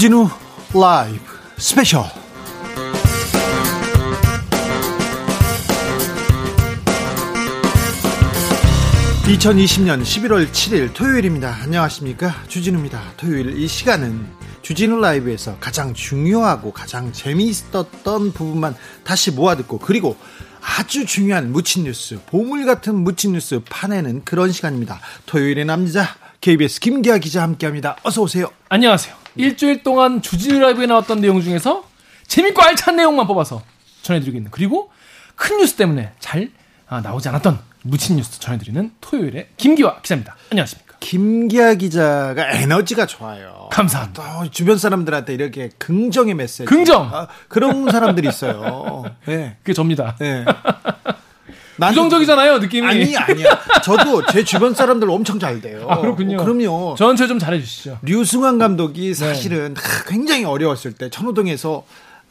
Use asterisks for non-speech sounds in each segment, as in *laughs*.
주진우 라이브 스페셜 2020년 11월 7일 토요일입니다. 안녕하십니까. 주진우입니다. 토요일 이 시간은 주진우 라이브에서 가장 중요하고 가장 재미있었던 부분만 다시 모아듣고 그리고 아주 중요한 묻힌 뉴스, 보물 같은 묻힌 뉴스 파내는 그런 시간입니다. 토요일의 남자 KBS 김기아 기자 함께합니다. 어서 오세요. 안녕하세요. 일주일 동안 주진우 라이브에 나왔던 내용 중에서 재밌고 알찬 내용만 뽑아서 전해드리고 있는 그리고 큰 뉴스 때문에 잘 아, 나오지 않았던 묻힌 뉴스 전해드리는 토요일의 김기화 기자입니다. 안녕하십니까. 김기아 기자가 에너지가 좋아요. 감사합니다. 또 주변 사람들한테 이렇게 긍정의 메시지. 긍정! 아, 그런 사람들이 있어요. 네. 그게 접니다. 네. *laughs* 그 부정적이잖아요, 느낌이. 아니 아니야. 저도 제 주변 사람들 엄청 잘 돼요. 아, 그렇군요. 어, 그럼요. 저한테 좀 잘해주시죠. 류승환 네. 감독이 사실은 하, 굉장히 어려웠을 때 천호동에서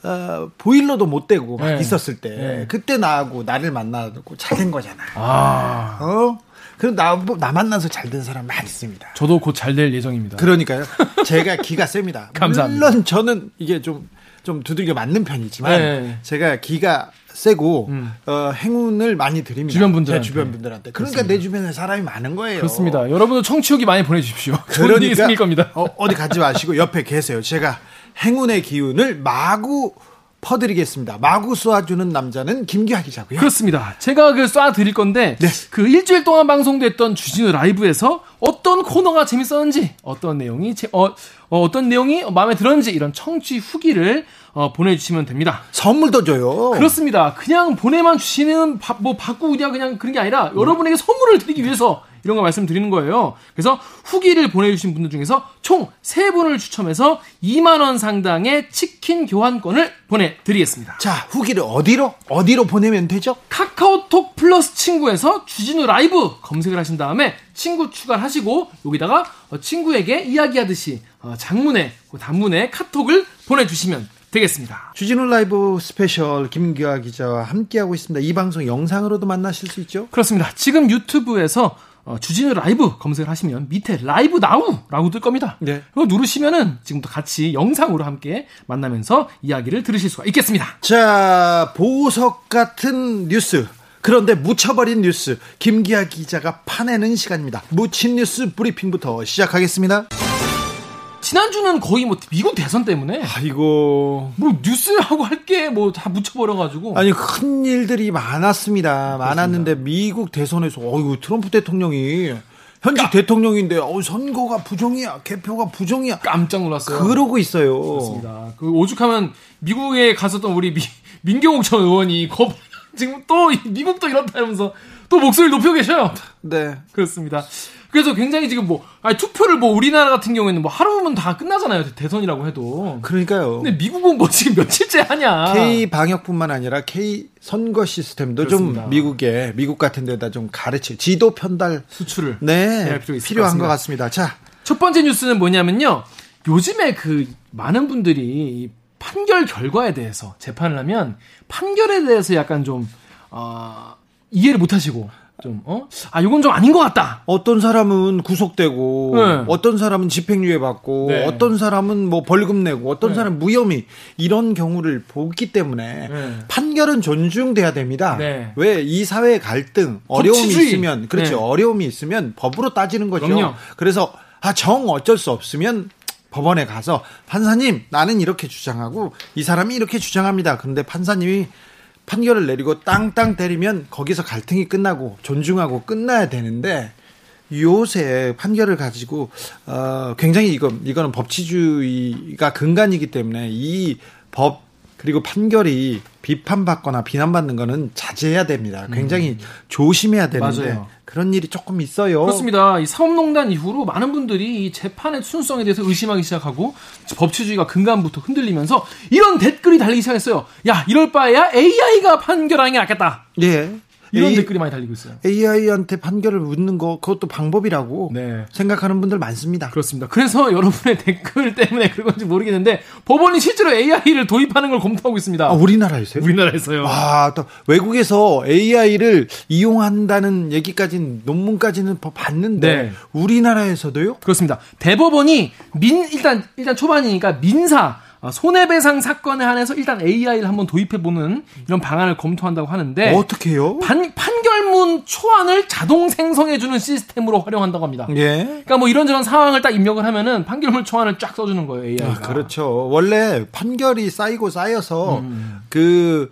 어, 보일러도 못 대고 막 네. 있었을 때 네. 그때 나하고 나를 만나고 잘 된 거잖아. 아, 어? 그럼 나, 나 만나서 잘 된 사람 많이 있습니다. 저도 곧 잘 될 예정입니다. 그러니까요. 제가 기가 셉니다. *laughs* 감사합니다. 물론 저는 이게 좀, 좀 두들겨 맞는 편이지만 네. 제가 기가 세고 음. 어, 행운을 많이 드립니다. 주변 분들한테. 제 주변 분들한테. 그러니까 내 주변에 사람이 많은 거예요. 그렇습니다. 여러분도 청취후기 많이 보내주십시오. 일이 생길 겁니다. 어, 어디 가지 마시고 옆에 계세요. 제가 행운의 기운을 마구 퍼드리겠습니다. 마구 쏘아주는 남자는 김기하 기자고요. 그렇습니다. 제가 그 쏴드릴 건데 네. 그 일주일 동안 방송됐던 주진우 라이브에서 어떤 코너가 재밌었는지 어떤 내용이 제, 어, 어, 떤 내용이 마음에 들었는지 이런 청취 후기를 어, 보내주시면 됩니다. 선물도 줘요. 그렇습니다. 그냥 보내만 주시는 바, 뭐 받고 그냥 그냥 그런 게 아니라 여러분에게 선물을 드리기 위해서 이런 거 말씀드리는 거예요. 그래서 후기를 보내주신 분들 중에서 총 세분을 추첨해서 2만 원 상당의 치킨 교환권을 보내드리겠습니다. 자, 후기를 어디로? 어디로 보내면 되죠? 카카오톡 플러스 친구에서 주진우 라이브 검색을 하신 다음에 친구 추가를 하시고 여기다가 어, 친구에게 이야기하듯이 어, 장문에 그 단문에 카톡을 보내주시면 되겠습니다. 주진우 라이브 스페셜 김기화 기자와 함께하고 있습니다. 이 방송 영상으로도 만나실 수 있죠? 그렇습니다. 지금 유튜브에서 어, 주진우 라이브 검색을 하시면 밑에 Live Now라고 뜰 겁니다. 네. 그거 누르시면은 지금부터 같이 영상으로 함께 만나면서 이야기를 들으실 수가 있겠습니다. 자, 보석 같은 뉴스. 그런데 묻혀버린 뉴스. 김기화 기자가 파내는 시간입니다. 묻힌 뉴스 브리핑부터 시작하겠습니다. 지난주는 거의 뭐 미국 대선 때문에 아이고. 뭐 뉴스하고 할 게 뭐 다 묻혀버려 가지고 아니, 큰 일들이 많았습니다. 많았는데 미국 대선에서, 어이구, 트럼프 대통령이 현직 대통령인데, 어 선거가 부정이야. 개표가 부정이야. 깜짝 놀랐어요. 그러고 있어요. 그렇습니다. 그 오죽하면 미국에 갔었던 우리 미, 민경욱 전 의원이 거, *laughs* 지금 또 이- 미국도 이렇다면서 또 목소리를 높여 계셔요. 네. 그렇습니다. 그래서 굉장히 지금 뭐 아니, 투표를 뭐 우리나라 같은 경우에는 뭐 하루면 다 끝나잖아요. 대선이라고 해도. 그러니까요. 근데 미국은 뭐 지금 며칠째 하냐. K 방역뿐만 아니라 K 선거 시스템도 그렇습니다. 좀 미국에 미국 같은 데다 좀 가르칠 지도 편달 수출을 네 필요한 것것 같습니다. 같습니다. 자 첫 번째 뉴스는 뭐냐면요. 요즘에 그 많은 분들이 이 판결 결과에 대해서 재판을 하면 판결에 대해서 약간 좀 어, 이해를 못 하시고 좀 어? 아, 이건 좀 아닌 것 같다. 어떤 사람은 구속되고 네. 어떤 사람은 집행유예 받고 네. 어떤 사람은 뭐 벌금 내고 어떤 사람은 무혐의 이런 경우를 보기 때문에 네. 판결은 존중돼야 됩니다. 네. 왜이 사회의 갈등 어려움이 법치주의. 있으면 그렇죠 네. 어려움이 있으면 법으로 따지는 거죠. 그럼요. 그래서 아 정 어쩔 수 없으면 법원에 가서 판사님 나는 이렇게 주장하고 이 사람이 이렇게 주장합니다. 그런데 판사님이 판결을 내리고 땅땅 때리면 거기서 갈등이 끝나고 존중하고 끝나야 되는데 요새 판결을 가지고 어 굉장히 이거 이거는 법치주의가 근간이기 때문에 이 법 그리고 판결이 비판받거나 비난받는 거는 자제해야 됩니다. 굉장히 조심해야 되는데 음. 맞아요. 그런 일이 조금 있어요. 그렇습니다. 이 사법농단 이후로 많은 분들이 이 재판의 순수성에 대해서 의심하기 시작하고 법치주의가 근간부터 흔들리면서 이런 댓글이 달리기 시작했어요. 야, 이럴 바에야 AI가 판결하는 게 낫겠다. 예. 이런 A- 댓글이 많이 달리고 있어요. AI한테 판결을 묻는 거 그것도 방법이라고 네. 생각하는 분들 많습니다. 그렇습니다. 그래서 *laughs* 여러분의 댓글 때문에 그런 건지 모르겠는데 법원이 실제로 AI를 도입하는 걸 검토하고 있습니다. 아, 우리나라에서요? 우리나라에서요. 와, 또 외국에서 AI를 이용한다는 얘기까지는 논문까지는 봐- 봤는데 네. 우리나라에서도요? 그렇습니다. 대법원이 민 일단 일단 초반이니까 민사 아, 손해배상 사건에 한해서 일단 AI를 한번 도입해 보는 이런 방안을 검토한다고 하는데 어떻게요? 판, 판결문 초안을 자동 생성해 주는 시스템으로 활용한다고 합니다. 예. 그러니까 뭐 이런저런 상황을 딱 입력을 하면은 판결문 초안을 쫙 써주는 거예요 AI가. 아, 그렇죠. 원래 판결이 쌓이고 쌓여서 음. 그,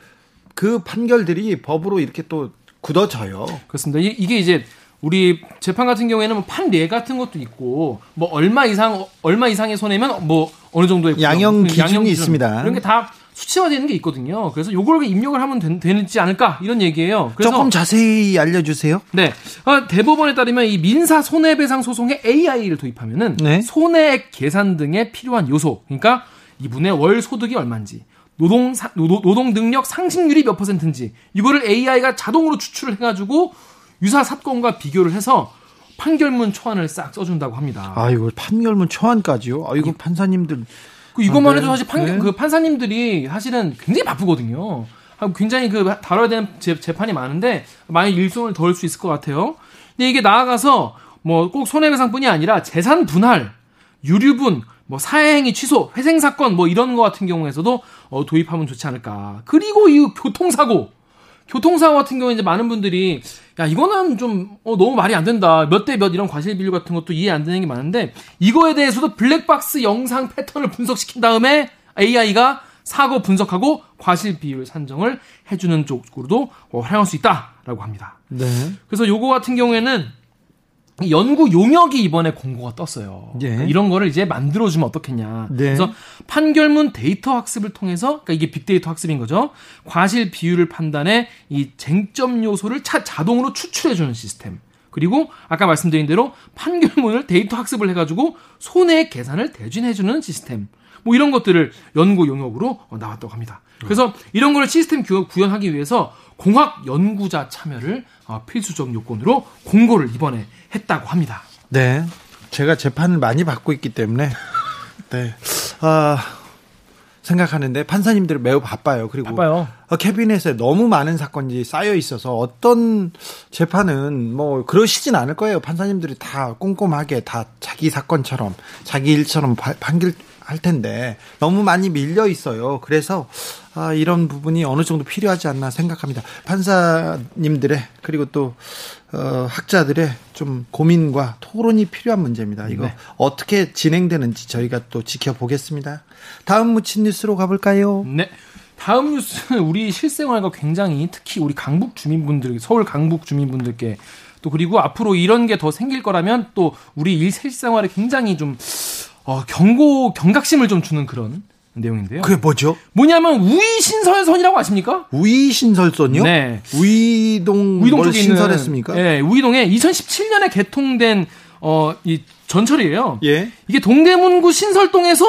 그 판결들이 법으로 이렇게 또 굳어져요. 그렇습니다. 이- 이게 이제 우리 재판 같은 경우에는 뭐 판례 같은 것도 있고 뭐 얼마 이상 얼마 이상의 손해면 뭐 어느 정도의 양형 그 기준이 기준, 있습니다. 이런 게 다 수치화되는 게 있거든요. 그래서 요걸 입력을 하면 된- 되지 않을까 이런 얘기예요. 그래서 조금 자세히 알려주세요. 네. 어, 대법원에 따르면 이 민사 손해배상 소송에 AI를 도입하면은 네. 손해액 계산 등에 필요한 요소, 그러니까 이분의 월 소득이 얼마인지, 노동, 노동 능력 상승률이 몇 퍼센트인지 이거를 AI가 자동으로 추출을 해가지고 유사 사건과 비교를 해서 판결문 초안을 싹 써준다고 합니다. 아, 이거 판결문 초안까지요? 아, 이거 판사님들. 그 이것만 아, 네. 해도 사실 판, 네. 그 판사님들이 사실은 굉장히 바쁘거든요. 아, 굉장히 그 다뤄야 되는 재, 재판이 많은데 많이 일손을 덜 수 있을 것 같아요. 근데 이게 나아가서 뭐 꼭 손해배상뿐이 아니라 재산 분할, 유류분, 뭐 사회행위 취소, 회생 사건 뭐 이런 거 같은 경우에서도 어, 도입하면 좋지 않을까. 그리고 이 교통사고, 교통사고 같은 경우에 이제 많은 분들이 야 이거는 좀 어, 너무 말이 안 된다 몇 대 몇 이런 과실 비율 같은 것도 이해 안 되는 게 많은데 이거에 대해서도 블랙박스 영상 패턴을 분석시킨 다음에 AI가 사고 분석하고 과실 비율 산정을 해주는 쪽으로도 어, 활용할 수 있다라고 합니다. 네. 그래서 요거 같은 경우에는 이 연구 용역이 이번에 공고가 떴어요. 예. 그러니까 이런 거를 이제 만들어주면 어떻겠냐. 네. 그래서 판결문 데이터 학습을 통해서, 그러니까 이게 빅데이터 학습인 거죠. 과실 비율을 판단해 이 쟁점 요소를 차, 자동으로 추출해주는 시스템. 그리고 아까 말씀드린 대로 판결문을 데이터 학습을 해가지고 손해액 계산을 대준해주는 시스템. 뭐 이런 것들을 연구 용역으로 어, 나왔다고 합니다. 그래서 이런 거를 시스템 구- 구현하기 위해서 공학 연구자 참여를 어, 필수적 요건으로 공고를 이번에 했다고 합니다. 네. 제가 재판을 많이 받고 있기 때문에 *laughs* 네. 아, 생각하는데 판사님들은 매우 바빠요. 그리고 바빠요. 어, 캐비넷에 너무 많은 사건이 쌓여 있어서 어떤 재판은 뭐 그러시진 않을 거예요. 판사님들이 다 꼼꼼하게 다 자기 사건처럼 자기 일처럼 파- 판결 할 텐데 너무 많이 밀려 있어요. 그래서 아, 이런 부분이 어느 정도 필요하지 않나 생각합니다. 판사님들의 그리고 또 어, 학자들의 좀 고민과 토론이 필요한 문제입니다. 이거 네. 어떻게 진행되는지 저희가 또 지켜보겠습니다. 다음 무친 뉴스로 가볼까요? 네. 다음 뉴스는 우리 실생활과 굉장히 특히 우리 강북 주민분들, 서울 강북 주민분들께 또 그리고 앞으로 이런 게 더 생길 거라면 또 우리 일 실생활에 굉장히 좀 어, 경고 경각심을 좀 주는 그런 내용인데요. 그게 뭐죠? 뭐냐면 우이 신설선이라고 아십니까? 우이 신설선이요? 네. 우이동 우이동 뭘 쪽에 있는 신설했습니까? 예, 우이동에 2017년에 개통된 어 이 전철이에요. 예. 이게 동대문구 신설동에서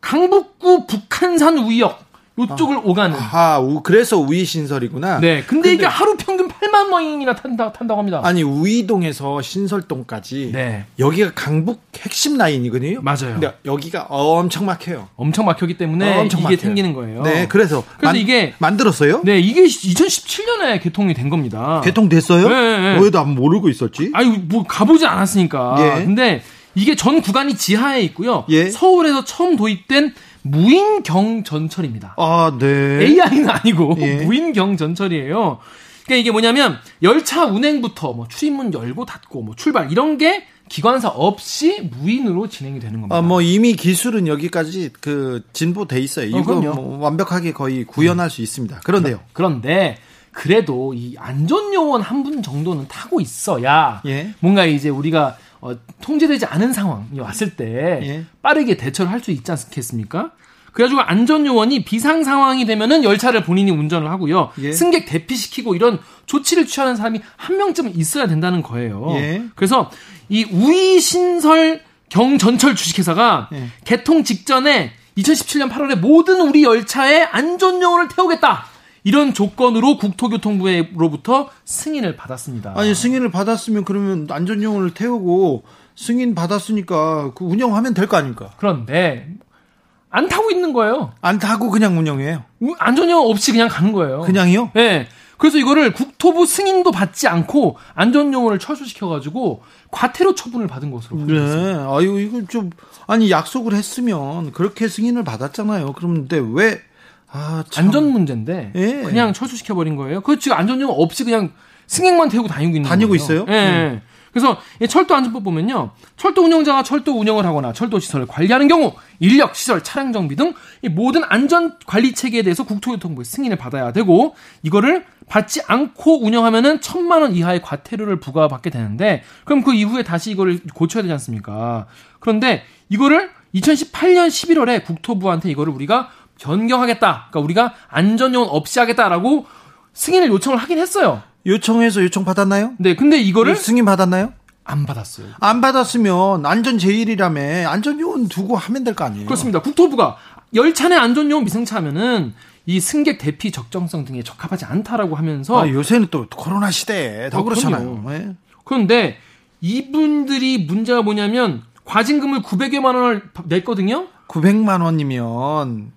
강북구 북한산 우이역 요쪽을 오가는. 아, 우, 그래서 우이 신설이구나. 네. 근데, 이게 하루 평균 8만 명이나 탄다, 탄다고 합니다. 아니 우이동에서 신설동까지 네. 여기가 강북 핵심 라인이거든요. 맞아요. 근데 여기가 엄청 막혀요. 엄청 막혔기 때문에 엄청 이게 막혀요. 생기는 거예요. 네, 그래서 그래서 이게- 만들었어요? 네, 이게 2017년에 개통이 된 겁니다. 개통됐어요? 네, 네. 왜나 모르고 있었지? 아니 뭐 가보지 않았으니까. 예. 근데 이게 전 구간이 지하에 있고요. 예. 서울에서 처음 도입된 무인경 전철입니다. 아, 네. AI는 아니고 예. 무인경 전철이에요. 그러니까 이게 뭐냐면 열차 운행부터 뭐 출입문 열고 닫고 뭐 출발 이런 게 기관사 없이 무인으로 진행이 되는 겁니다. 아, 뭐 이미 기술은 여기까지 그 진보돼 있어요. 이거 그럼요. 뭐 완벽하게 거의 구현할 수 있습니다. 그런데요. 그런데 그래도 이 안전 요원 한 분 정도는 타고 있어야 예. 뭔가 이제 우리가 어, 통제되지 않은 상황이 왔을 때 예. 빠르게 대처를 할 수 있지 않겠습니까? 그래가지고 안전요원이 비상 상황이 되면은 열차를 본인이 운전을 하고요. 예. 승객 대피시키고 이런 조치를 취하는 사람이 한 명쯤은 있어야 된다는 거예요. 예. 그래서 이 우이신설 경전철 주식회사가 예. 개통 직전에 2017년 8월에 모든 우리 열차에 안전요원을 태우겠다. 이런 조건으로 국토교통부로부터 승인을 받았습니다. 아니 승인을 받았으면 그러면 안전요원을 태우고 승인 받았으니까 그 운영하면 될 거 아닙니까? 그런데 안 타고 있는 거예요. 안 타고 그냥 운영해요. 안전요원 없이 그냥 가는 거예요. 그냥요? 네. 그래서 이거를 국토부 승인도 받지 않고 안전요원을 철수시켜가지고 과태료 처분을 받은 것으로. 네. 아유 이거 좀 아니 약속을 했으면 그렇게 승인을 받았잖아요. 그런데 왜 아, 참. 안전 문제인데 예. 그냥 철수시켜 버린 거예요. 그 지금 안전요원 없이 그냥 승객만 태우고 다니고 있는 다니고 거예요. 있어요? 예. 그래서 이 철도 안전법 보면요. 철도 운영자가 철도 운영을 하거나 철도 시설을 관리하는 경우 인력, 시설, 차량 정비 등이 모든 안전 관리 체계에 대해서 국토교통부의 승인을 받아야 되고 이거를 받지 않고 운영하면은 천만 원 이하의 과태료를 부과받게 되는데 그럼 그 이후에 다시 이거를 고쳐야 되지 않습니까? 그런데 이거를 2018년 11월에 국토부한테 이거를 우리가 변경하겠다. 그러니까 우리가 안전요원 없이 하겠다라고 승인을 요청을 하긴 했어요. 요청해서 요청 받았나요? 네, 근데 이거를 승인 받았나요? 안 받았어요. 안 받았으면 안전 제일이라며 안전요원 두고 하면 될 거 아니에요? 그렇습니다. 국토부가 열차 내 안전요원 미승차하면은 이 승객 대피 적정성 등에 적합하지 않다라고 하면서 아, 요새는 또 코로나 시대에 더 어, 그렇잖아요. 예. 그런데 이분들이 문제가 뭐냐면 과징금을 900여만 원을 냈거든요. 900만 원이면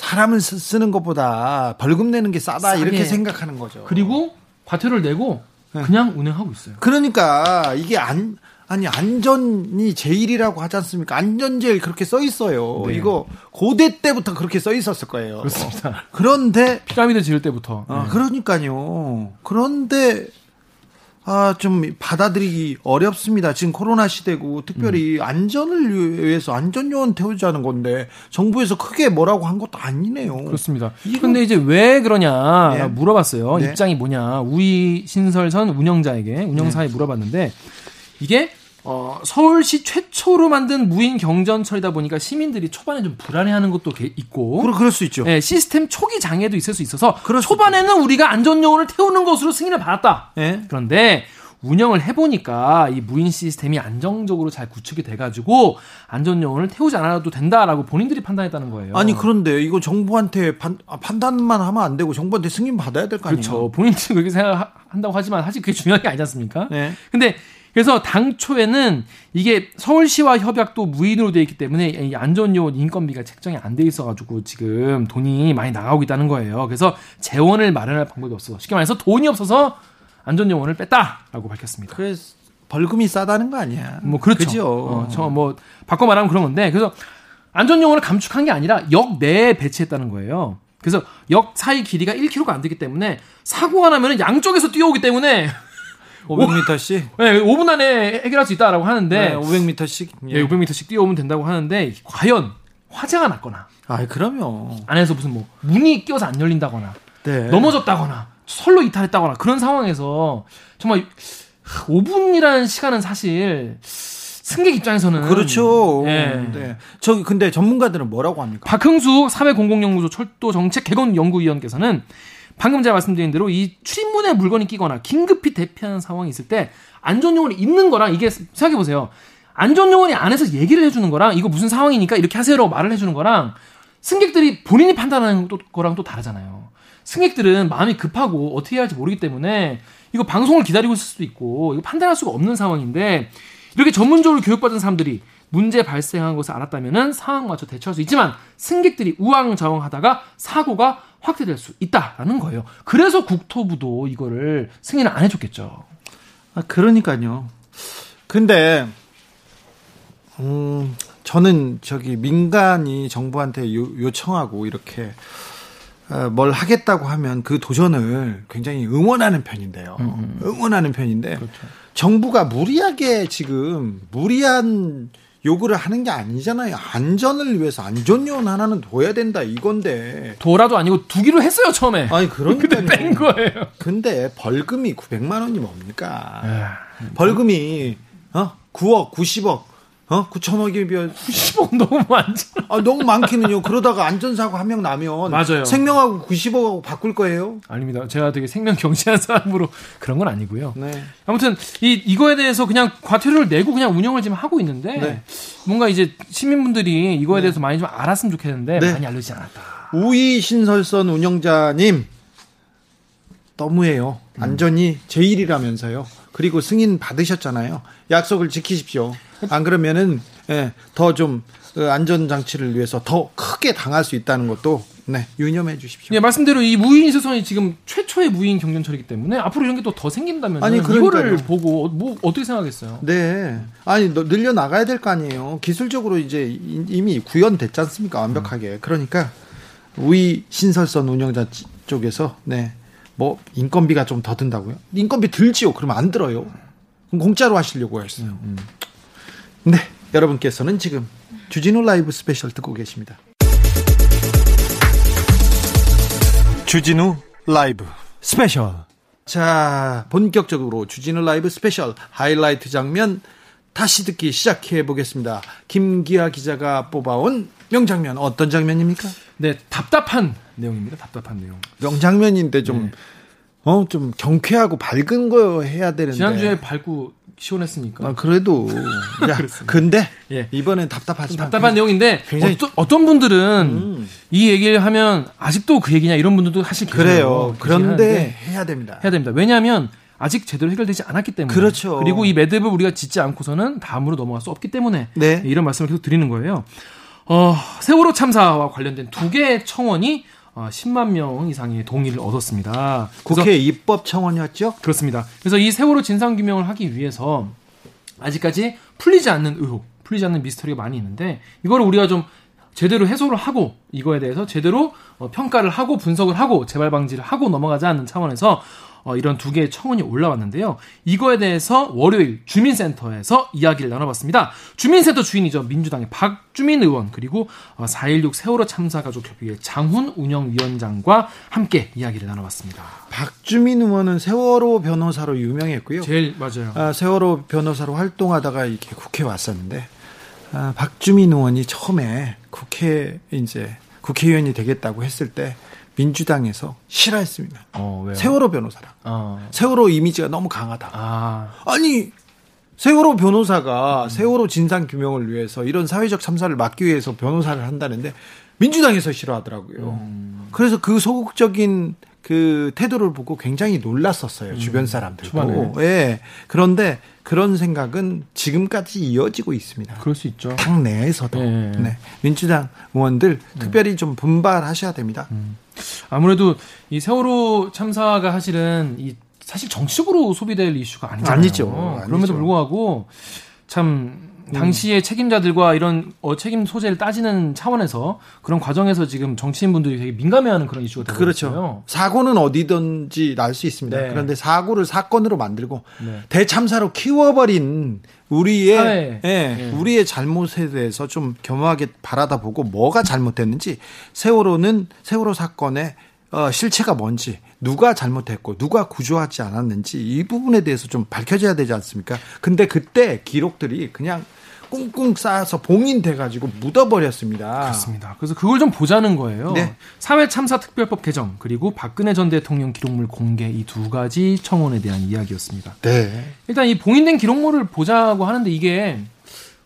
사람을 쓰- 쓰는 것보다 벌금 내는 게 싸다 싸게. 이렇게 생각하는 거죠. 그리고 과태료를 내고 그냥 운행하고 있어요. 그러니까 이게 안 아니 안전이 제일이라고 하지 않습니까? 안전 제일 그렇게 써 있어요. 네. 이거 고대 때부터 그렇게 써 있었을 거예요. 그렇습니다. 그런데 피라미드 지을 때부터. 아, 네. 그러니까요. 그런데 아, 좀 받아들이기 어렵습니다. 지금 코로나 시대고 특별히 음. 안전을 위해서 안전요원 태우자는 건데 정부에서 크게 뭐라고 한 것도 아니네요. 그렇습니다. 근데 이제 왜 그러냐 네. 물어봤어요. 네. 입장이 뭐냐. 우이 신설선 운영자에게 운영사에 물어봤는데 이게 어, 서울시 최초로 만든 무인 경전철이다 보니까 시민들이 초반에 좀 불안해하는 것도 게- 있고 그럴, 그럴 수 있죠. 네, 시스템 초기 장애도 있을 수 있어서 초반에는 우리가 안전요원을 태우는 것으로 승인을 받았다. 예. 그런데 운영을 해보니까 이 무인 시스템이 안정적으로 잘 구축이 돼가지고 안전요원을 태우지 않아도 된다라고 본인들이 판단했다는 거예요. 아니 그런데 이거 정부한테 판, 아, 판단만 하면 안 되고 정부한테 승인 받아야 될 거 아니에요? 그렇죠. 본인들이 그렇게 생각한다고 하지만 사실 그게 중요한 게 아니지 않습니까? 네. 근데 그래서 당초에는 이게 서울시와 협약도 무인으로 되어 있기 때문에 이 안전요원 인건비가 책정이 안 돼 있어가지고 지금 돈이 많이 나가고 있다는 거예요. 그래서 재원을 마련할 방법이 없어서 쉽게 말해서 돈이 없어서 안전요원을 뺐다라고 밝혔습니다. 그래서 벌금이 싸다는 거 아니야? 뭐 그렇죠. 그죠? 어, 저뭐 바꿔 말하면 그런 건데 그래서 안전요원을 감축한 게 아니라 역 내에 배치했다는 거예요. 그래서 역 사이 길이가 1km가 안 되기 때문에 사고가 나면 양쪽에서 뛰어오기 때문에 500m씩? 네, 5분 안에 해결할 수 있다라고 하는데 네, 500m씩. 예, 500m씩 뛰어오면 된다고 하는데 과연 화재가 났거나 아, 그럼요. 안에서 무슨 뭐 문이 끼어서 안 열린다거나 네. 넘어졌다거나 설로 이탈했다거나 그런 상황에서 정말 5분이라는 시간은 사실 승객 입장에서는 그렇죠. 예. 네. 저기 근데 전문가들은 뭐라고 합니까? 박흥수 사회공공연구소 철도 정책 개건 연구위원께서는 방금 제가 말씀드린 대로 이 출입문에 물건이 끼거나 긴급히 대피하는 상황이 있을 때 안전요원이 있는 거랑 이게 생각해 보세요. 안전요원이 안에서 얘기를 해주는 거랑 이거 무슨 상황이니까 이렇게 하세요라고 말을 해주는 거랑 승객들이 본인이 판단하는 또- 거랑 또 다르잖아요. 승객들은 마음이 급하고 어떻게 해야 할지 모르기 때문에 이거 방송을 기다리고 있을 수도 있고 이거 판단할 수가 없는 상황인데 이렇게 전문적으로 교육받은 사람들이 문제 발생한 것을 알았다면은 상황 맞춰 대처할 수 있지만 승객들이 우왕좌왕하다가 사고가 확대될 수 있다라는 거예요. 그래서 국토부도 이거를 승인을 안 해줬겠죠. 아, 그러니까요. 근데 음, 저는 저기 민간이 정부한테 요, 요청하고 이렇게 어, 뭘 하겠다고 하면 그 도전을 굉장히 응원하는 편인데요. 응원하는 편인데 정부가 무리하게 지금 무리한 요구를 하는 게 아니잖아요. 안전을 위해서 안전요원 하나는 둬야 된다 이건데. 도라도 아니고 두기로 했어요 처음에. 아니 근데 그러니까 뺀 거예요. 근데 벌금이 900만 원이 뭡니까? 예. 벌금이 어 9억, 90억, 어 9천억이면 10억 너무 많잖아. 아, 너무 많기는요. 그러다가 안전사고 한 명 나면 맞아요. 생명하고 90억하고 바꿀 거예요. 아닙니다. 제가 되게 생명 경시한 사람으로 *laughs* 그런 건 아니고요. 네. 아무튼 이 이거에 대해서 그냥 과태료를 내고 그냥 운영을 지금 하고 있는데 네. 뭔가 이제 시민분들이 이거에 대해서 많이 좀 알았으면 좋겠는데 네. 많이 알려지지 않았다. 우이 신설선 운영자님 너무해요. 안전이 제일이라면서요. 그리고 승인 받으셨잖아요. 약속을 지키십시오. 안 그러면은 예, 더좀 그 안전 장치를 위해서 더 크게 당할 수 있다는 것도 네, 유념해 주십시오. 예, 말씀대로 이 무인 수선이 지금 최초의 무인 경전철이기 때문에 앞으로 이런 게 또 더 생긴다면 아니, 이거를 보고 뭐 어떻게 생각하겠어요? 네. 아니 늘려 나가야 될 거 아니에요. 기술적으로 이제 이미 구현됐지 않습니까? 완벽하게. 음. 그러니까 우리 신설선 운영자 쪽에서 네. 뭐 인건비가 좀 더 든다고요? 인건비 들지요. 그러면 안 들어요. 그럼 공짜로 하시려고 했어요. 음. 네. 여러분께서는 지금 주진우 라이브 스페셜 듣고 계십니다. 주진우 라이브 스페셜. 자, 본격적으로 주진우 라이브 스페셜 하이라이트 장면 다시 듣기 시작해 보겠습니다. 김기아 기자가 뽑아온 명장면 어떤 장면입니까? 네, 답답한 내용입니다. 답답한 내용. 명장면인데 좀 네. 어, 좀 경쾌하고 밝은 거 해야 되는데. 지난주에 밝고 시원했으니까. 아, 그래도. *laughs* 야, 근데 예. 이번엔 답답하지 답답한 내용인데 굉장히 어떤, 어떤 분들은 음. 이 얘기를 하면 아직도 그 얘기냐 이런 분들도 사실 그래요. 그런데 해야 됩니다. 해야 됩니다. 왜냐하면 아직 제대로 해결되지 않았기 때문에. 그렇죠. 그리고 이 매듭을 우리가 짓지 않고서는 다음으로 넘어갈 수 없기 때문에 네. 이런 말씀을 계속 드리는 거예요. 어, 세월호 참사와 관련된 두 개의 청원이 어, 10만 명 이상의 동의를 얻었습니다. 국회 입법 청원이었죠? 그렇습니다. 그래서 이 세월호 진상 규명을 하기 위해서 아직까지 풀리지 않는 의혹, 풀리지 않는 미스터리가 많이 있는데 이거를 우리가 좀 제대로 해소를 하고 이거에 대해서 제대로 어, 평가를 하고 분석을 하고 재발 방지를 하고 넘어가자 하는 차원에서 어, 이런 두 개의 청원이 올라왔는데요. 이거에 대해서 월요일 주민센터에서 이야기를 나눠봤습니다. 주민센터 주인이죠. 민주당의 박주민 의원 그리고 4.16 어, 세월호 참사가족협의회 장훈 운영위원장과 함께 이야기를 나눠봤습니다. 박주민 의원은 세월호 변호사로 유명했고요. 제일 맞아요. 아, 세월호 변호사로 활동하다가 이렇게 국회에 왔었는데 아, 박주민 의원이 처음에 국회 이제 국회의원이 되겠다고 했을 때 민주당에서 싫어했습니다. 어, 세월호 변호사랑. 어. 세월호 이미지가 너무 강하다. 아. 아니 세월호 변호사가 음. 세월호 진상 규명을 위해서 이런 사회적 참사를 막기 위해서 변호사를 한다는데 민주당에서 싫어하더라고요. 음. 그래서 그 소극적인 그 태도를 보고 굉장히 놀랐었어요. 음. 주변 사람들도. 예. 그런데 그런 생각은 지금까지 이어지고 있습니다. 그럴 수 있죠. 당 내에서도. 네. 네. 민주당 의원들 네. 특별히 좀 분발하셔야 됩니다. 음. 아무래도 이 세월호 참사가 사실은 이 사실 정치적으로 소비될 이슈가 아니잖아요. 아니죠. 그럼에도 불구하고 참 당시의 음. 책임자들과 이런 어, 책임 소재를 따지는 차원에서 그런 과정에서 지금 정치인분들이 되게 민감해하는 그런 이슈가 되고 그렇죠. 있어요. 사고는 어디든지 날 수 있습니다. 네. 그런데 사고를 사건으로 만들고 네. 대참사로 키워버린 우리의 예, 네. 우리의 잘못에 대해서 좀 겸허하게 바라다 보고 뭐가 잘못됐는지 세월호는 세월호 사건의 어, 실체가 뭔지 누가 잘못했고 누가 구조하지 않았는지 이 부분에 대해서 좀 밝혀져야 되지 않습니까? 근데 그때 기록들이 그냥 꽁꽁 쌓아서 봉인돼가지고 묻어버렸습니다. 그렇습니다. 그래서 그걸 좀 보자는 거예요. 네. 사회 참사 특별법 개정 그리고 박근혜 전 대통령 기록물 공개 이 두 가지 청원에 대한 이야기였습니다. 네. 일단 이 봉인된 기록물을 보자고 하는데 이게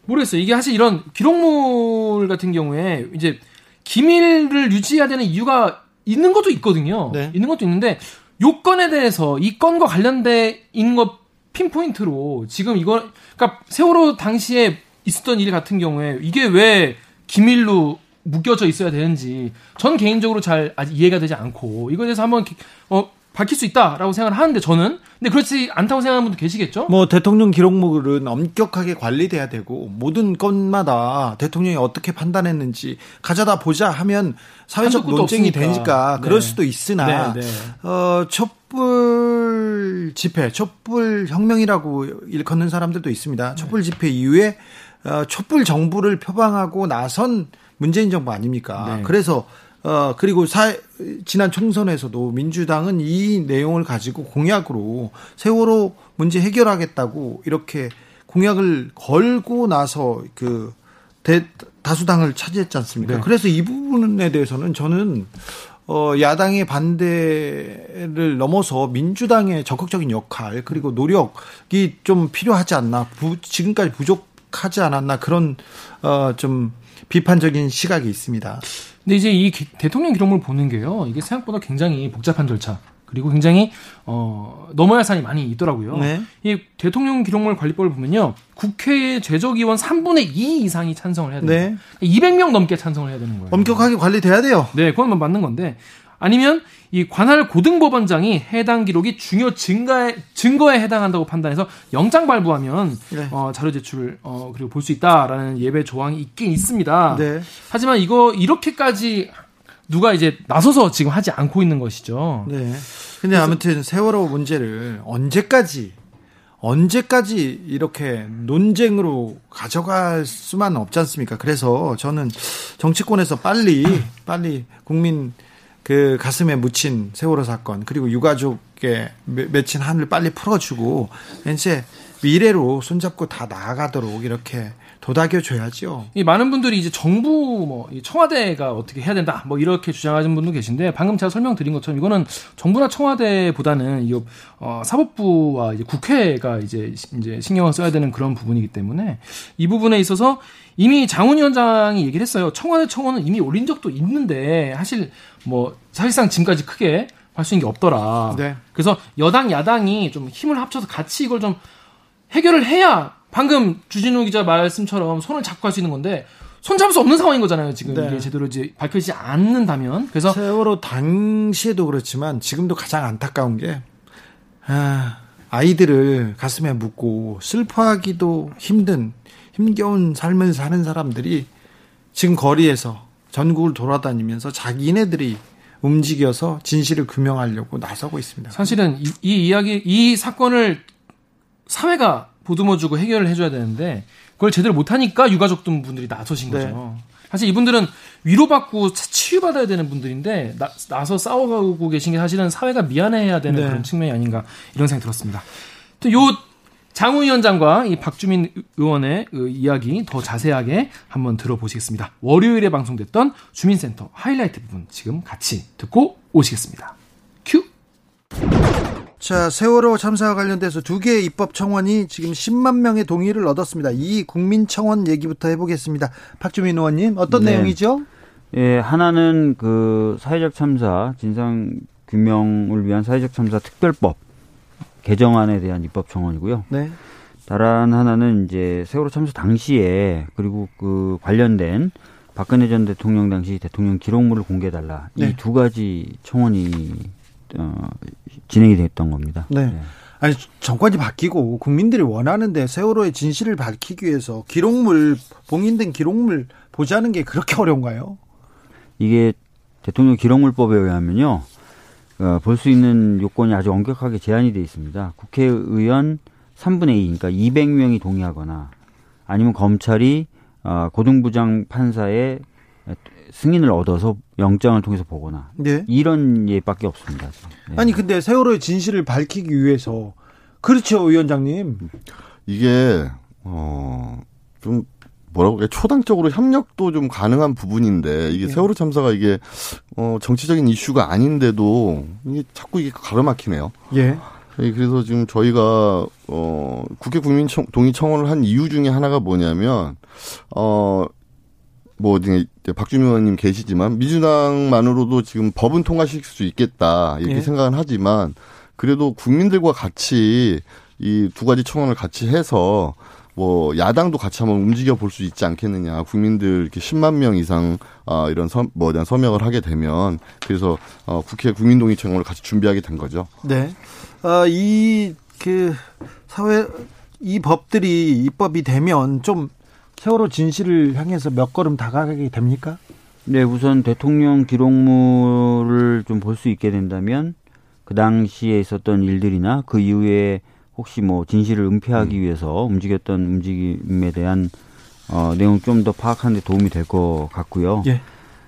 모르겠어요. 이게 사실 이런 기록물 같은 경우에 이제 기밀을 유지해야 되는 이유가 있는 것도 있거든요. 네. 있는 것도 있는데 요건에 대해서 이 건과 관련된 것 핀포인트로 지금 이거 그러니까 세월호 당시에 있었던 일 같은 경우에 이게 왜 기밀로 묶여져 있어야 되는지 전 개인적으로 잘 아직 이해가 되지 않고 이거에 대해서 한번 어 밝힐 수 있다라고 생각을 하는데 저는 근데 그렇지 않다고 생각하는 분도 계시겠죠? 뭐 대통령 기록물은 엄격하게 관리돼야 되고 모든 건마다 대통령이 어떻게 판단했는지 가져다 보자 하면 사회적 논쟁이 없으니까. 되니까 네. 그럴 수도 있으나 네, 네. 어 촛불 집회, 촛불 혁명이라고 일컫는 사람들도 있습니다. 촛불 집회 이후에 어, 촛불 정부를 표방하고 나선 문재인 정부 아닙니까? 네. 그래서 어, 그리고 사, 지난 총선에서도 민주당은 이 내용을 가지고 공약으로 세월호 문제 해결하겠다고 이렇게 공약을 걸고 나서 그 대, 다수당을 차지했지 않습니까? 네. 그래서 이 부분에 대해서는 저는 어, 야당의 반대를 넘어서 민주당의 적극적인 역할 그리고 노력이 좀 필요하지 않나 부, 지금까지 부족 하지 않았나 그런 어, 좀 비판적인 시각이 있습니다. 근데 이제 이 기, 대통령 기록물 보는 게요. 이게 생각보다 굉장히 복잡한 절차. 그리고 굉장히 어 넘어야 할 산이 많이 있더라고요. 네. 이 대통령 기록물 관리법을 보면요. 국회의 제적 의원 3분의 2 이상이 찬성을 해야 돼요. 네. 200명 넘게 찬성을 해야 되는 거예요. 엄격하게 관리돼야 돼요. 네, 그건 뭐 맞는 건데 아니면 이 관할 고등법원장이 해당 기록이 중요 증거에 증거에 해당한다고 판단해서 영장 발부하면 네. 어, 자료 제출 어, 그리고 볼 수 있다라는 예외 조항이 있긴 있습니다. 네. 하지만 이거 이렇게까지 누가 이제 나서서 지금 하지 않고 있는 것이죠. 네. 근데 아무튼 세월호 문제를 언제까지 언제까지 이렇게 논쟁으로 가져갈 수만 없지 않습니까? 그래서 저는 정치권에서 빨리 빨리 국민 그 가슴에 묻힌 세월호 사건 그리고 유가족의 매- 맺힌 한을 빨리 풀어주고 이제 미래로 손잡고 다 나아가도록 이렇게 도닥여 줘야죠. 이 많은 분들이 이제 정부 뭐이 청와대가 어떻게 해야 된다 뭐 이렇게 주장하시는 분도 계신데 방금 제가 설명드린 것처럼 이거는 정부나 청와대보다는 이 어, 사법부와 이제 국회가 이제 시- 이제 신경을 써야 되는 그런 부분이기 때문에 이 부분에 있어서 이미 장훈 위원장이 얘기를 했어요. 청와대 청원은 이미 올린 적도 있는데 사실 뭐 사실상 지금까지 크게 할 수 있는 게 없더라. 네. 그래서 여당 야당이 좀 힘을 합쳐서 같이 이걸 좀 해결을 해야 방금 주진우 기자 말씀처럼 손을 잡고 할 수 있는 건데 손 잡을 수 없는 상황인 거잖아요. 지금 네. 이게 제대로 이제 밝혀지지 않는다면 그래서 세월호 당시에도 그렇지만 지금도 가장 안타까운 게 아, 아이들을 가슴에 묻고 슬퍼하기도 힘든 힘겨운 삶을 사는 사람들이 지금 거리에서 전국을 돌아다니면서 자기네들이 움직여서 진실을 규명하려고 나서고 있습니다. 사실은 이, 이 이야기 이 사건을 사회가 보듬어주고 해결을 해줘야 되는데 그걸 제대로 못하니까 유가족 등 분들이 나서신 네. 거죠. 사실 이분들은 위로받고 치유받아야 되는 분들인데 나, 나서 싸워가고 계신 게 사실은 사회가 미안해야 되는 네. 그런 측면이 아닌가 이런 생각이 들었습니다. 또 요 장우 위원장과 이 박주민 의원의 그 이야기 더 자세하게 한번 들어보시겠습니다. 월요일에 방송됐던 주민센터 하이라이트 부분 지금 같이 듣고 오시겠습니다. 큐. 자, 세월호 참사와 관련돼서 두 개의 입법 청원이 지금 10만 명의 동의를 얻었습니다. 이 국민 청원 얘기부터 해보겠습니다. 박주민 의원님, 어떤 네. 내용이죠? 예, 하나는 그 사회적 참사 진상 규명을 위한 사회적 참사 특별법 개정안에 대한 입법 청원이고요. 네. 다른 하나는 이제 세월호 참사 당시에 그리고 그 관련된 박근혜 전 대통령 당시 대통령 기록물을 공개해달라 네. 이두 가지 청원이 어, 진행이 됐던 겁니다. 네. 아니 정권이 바뀌고 국민들이 원하는데 세월호의 진실을 밝히기 위해서 기록물 봉인된 기록물 보자는 게 그렇게 *laughs* 어려운가요? 이게 대통령 기록물법에 의하면요. 어, 볼 수 있는 요건이 아주 엄격하게 제한이 돼 있습니다. 국회의원 3분의 2, 그러니까 200명이 동의하거나 아니면 검찰이 어, 고등부장 판사의 승인을 얻어서 영장을 통해서 보거나 네. 이런 예밖에 없습니다. 네. 아니 근데 세월호의 진실을 밝히기 위해서 그렇죠 위원장님. 이게 어좀 뭐라고 그래 초당적으로 협력도 좀 가능한 부분인데 이게 네. 세월호 참사가 이게 어 정치적인 이슈가 아닌데도 이게 자꾸 이게 가로막히네요. 예. 예, 그래서 지금 저희가 어 국회 국민 청- 동의 청원을 한 이유 중에 하나가 뭐냐면 어뭐 박주민 의원님 계시지만 민주당만으로도 지금 법은 통과시킬 수 있겠다 이렇게 예. 생각은 하지만 그래도 국민들과 같이 이 두 가지 청원을 같이 해서 뭐 야당도 같이 한번 움직여 볼 수 있지 않겠느냐. 국민들 이렇게 10만 명 이상 어 이런 서, 뭐 이런 서명을 하게 되면 그래서 어 국회 국민동의 청원을 같이 준비하게 된 거죠. 네. 어, 이, 그, 사회, 이 법들이 입법이 되면 좀 세월호 진실을 향해서 몇 걸음 다가가게 됩니까? 네, 우선 대통령 기록물을 좀 볼 수 있게 된다면 그 당시에 있었던 일들이나 그 이후에 혹시 뭐 진실을 은폐하기 위해서 움직였던 움직임에 대한 어, 내용 좀 더 파악하는 데 도움이 될 것 같고요. 예.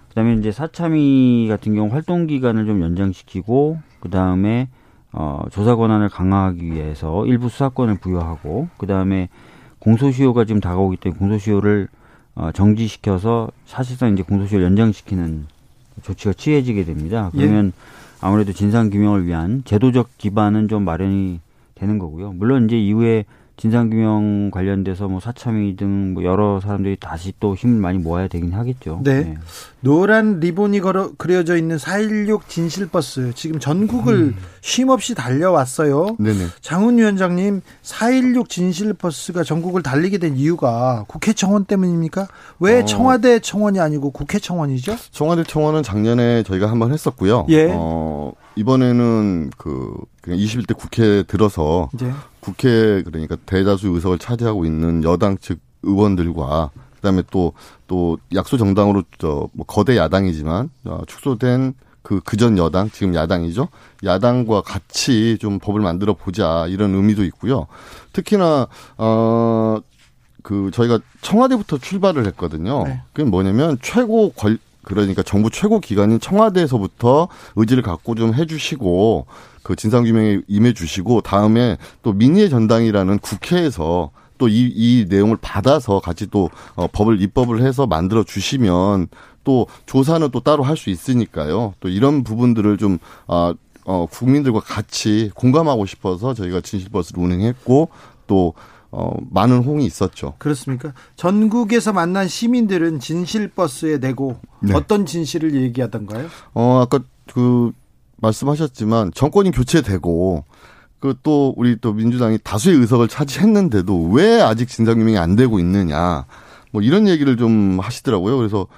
그다음에 이제 사참위 같은 경우 활동 기간을 좀 연장시키고 그다음에 어, 조사 권한을 강화하기 위해서 일부 수사권을 부여하고 그다음에 공소시효가 지금 다가오기 때문에 공소시효를 어, 정지시켜서 사실상 이제 공소시효를 연장시키는 조치가 취해지게 됩니다. 그러면 아무래도 진상 규명을 위한 제도적 기반은 좀 마련이 되는 거고요. 물론 이제 이후에 진상규명 관련돼서 뭐 사참이등 뭐 여러 사람들이 다시 또 힘을 많이 모아야 되긴 하겠죠. 네. 네. 노란 리본이 걸어, 그려져 있는 416 진실버스 지금 전국을 음. 쉼없이 달려왔어요. 네네. 장훈 위원장님 416 진실버스가 전국을 달리게 된 이유가 국회 청원 때문입니까? 왜 어. 청와대 청원이 아니고 국회 청원이죠? 청와대 청원은 작년에 저희가 한번 했었고요. 예. 어, 이번에는 그 21대 국회에 들어서 예. 국회 그러니까 대다수 의석을 차지하고 있는 여당 측 의원들과 그다음에 또 또 약소 정당으로 저 뭐 거대 야당이지만 어, 축소된 그 그전 여당 지금 야당이죠 야당과 같이 좀 법을 만들어 보자 이런 의미도 있고요 특히나 어그 저희가 청와대부터 출발을 했거든요 네. 그게 뭐냐면 최고 권 그러니까 정부 최고 기관인 청와대에서부터 의지를 갖고 좀 해주시고 그 진상규명에 임해주시고 다음에 또 민의의 전당이라는 국회에서 또 이 이 내용을 받아서 같이 또 어, 법을 입법을 해서 만들어 주시면 또 조사는 또 따로 할 수 있으니까요. 또 이런 부분들을 좀 아, 어, 국민들과 같이 공감하고 싶어서 저희가 진실버스를 운행했고 또 어, 많은 홍이 있었죠. 그렇습니까? 전국에서 만난 시민들은 진실 버스에 내고 네. 어떤 진실을 얘기하던가요? 어, 아까 그 말씀하셨지만 정권이 교체되고 그 또 우리 또 민주당이 다수의 의석을 차지했는데도 왜 아직 진상 규명이 안 되고 있느냐 뭐 이런 얘기를 좀 하시더라고요. 그래서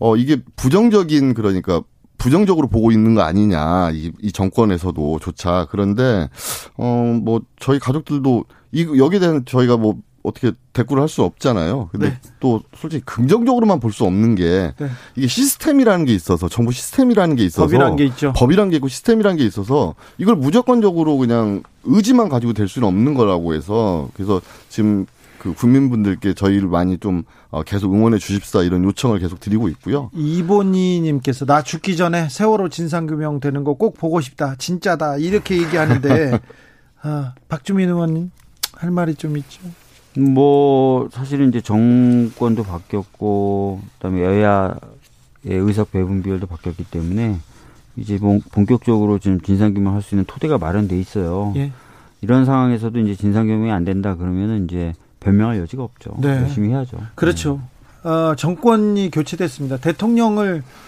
어 이게 부정적인 그러니까 부정적으로 보고 있는 거 아니냐 이, 이 정권에서도 조차 그런데 어 뭐 저희 가족들도 이 여기에 대한 저희가 뭐 어떻게 대꾸를 할 수 없잖아요. 근데 네. 또 솔직히 긍정적으로만 볼 수 없는 게 네. 이게 시스템이라는 게 있어서 정부 시스템이라는 게 있어서 법이란 게 있죠. 법이란 게 있고 시스템이란 게 있어서 이걸 무조건적으로 그냥 의지만 가지고 될 수는 없는 거라고 해서 그래서 지금 그 국민분들께 저희를 많이 좀 어, 계속 응원해 주십사 이런 요청을 계속 드리고 있고요. 이본희님께서 나 죽기 전에 세월호 진상규명 되는 거 꼭 보고 싶다. 진짜다. 이렇게 얘기하는데 *laughs* 아, 박주민 의원님 할 말이 좀 있죠. 뭐 사실은 이제 정권도 바뀌었고 그다음에 여야의 의석 배분 비율도 바뀌었기 때문에 이제 본격적으로 지금 진상규명 할 수 있는 토대가 마련돼 있어요. 예. 이런 상황에서도 이제 진상규명이 안 된다 그러면은 이제 변명할 여지가 없죠. 네. 열심히 해야죠. 그렇죠. 네. 어, 정권이 교체됐습니다. 대통령을 어,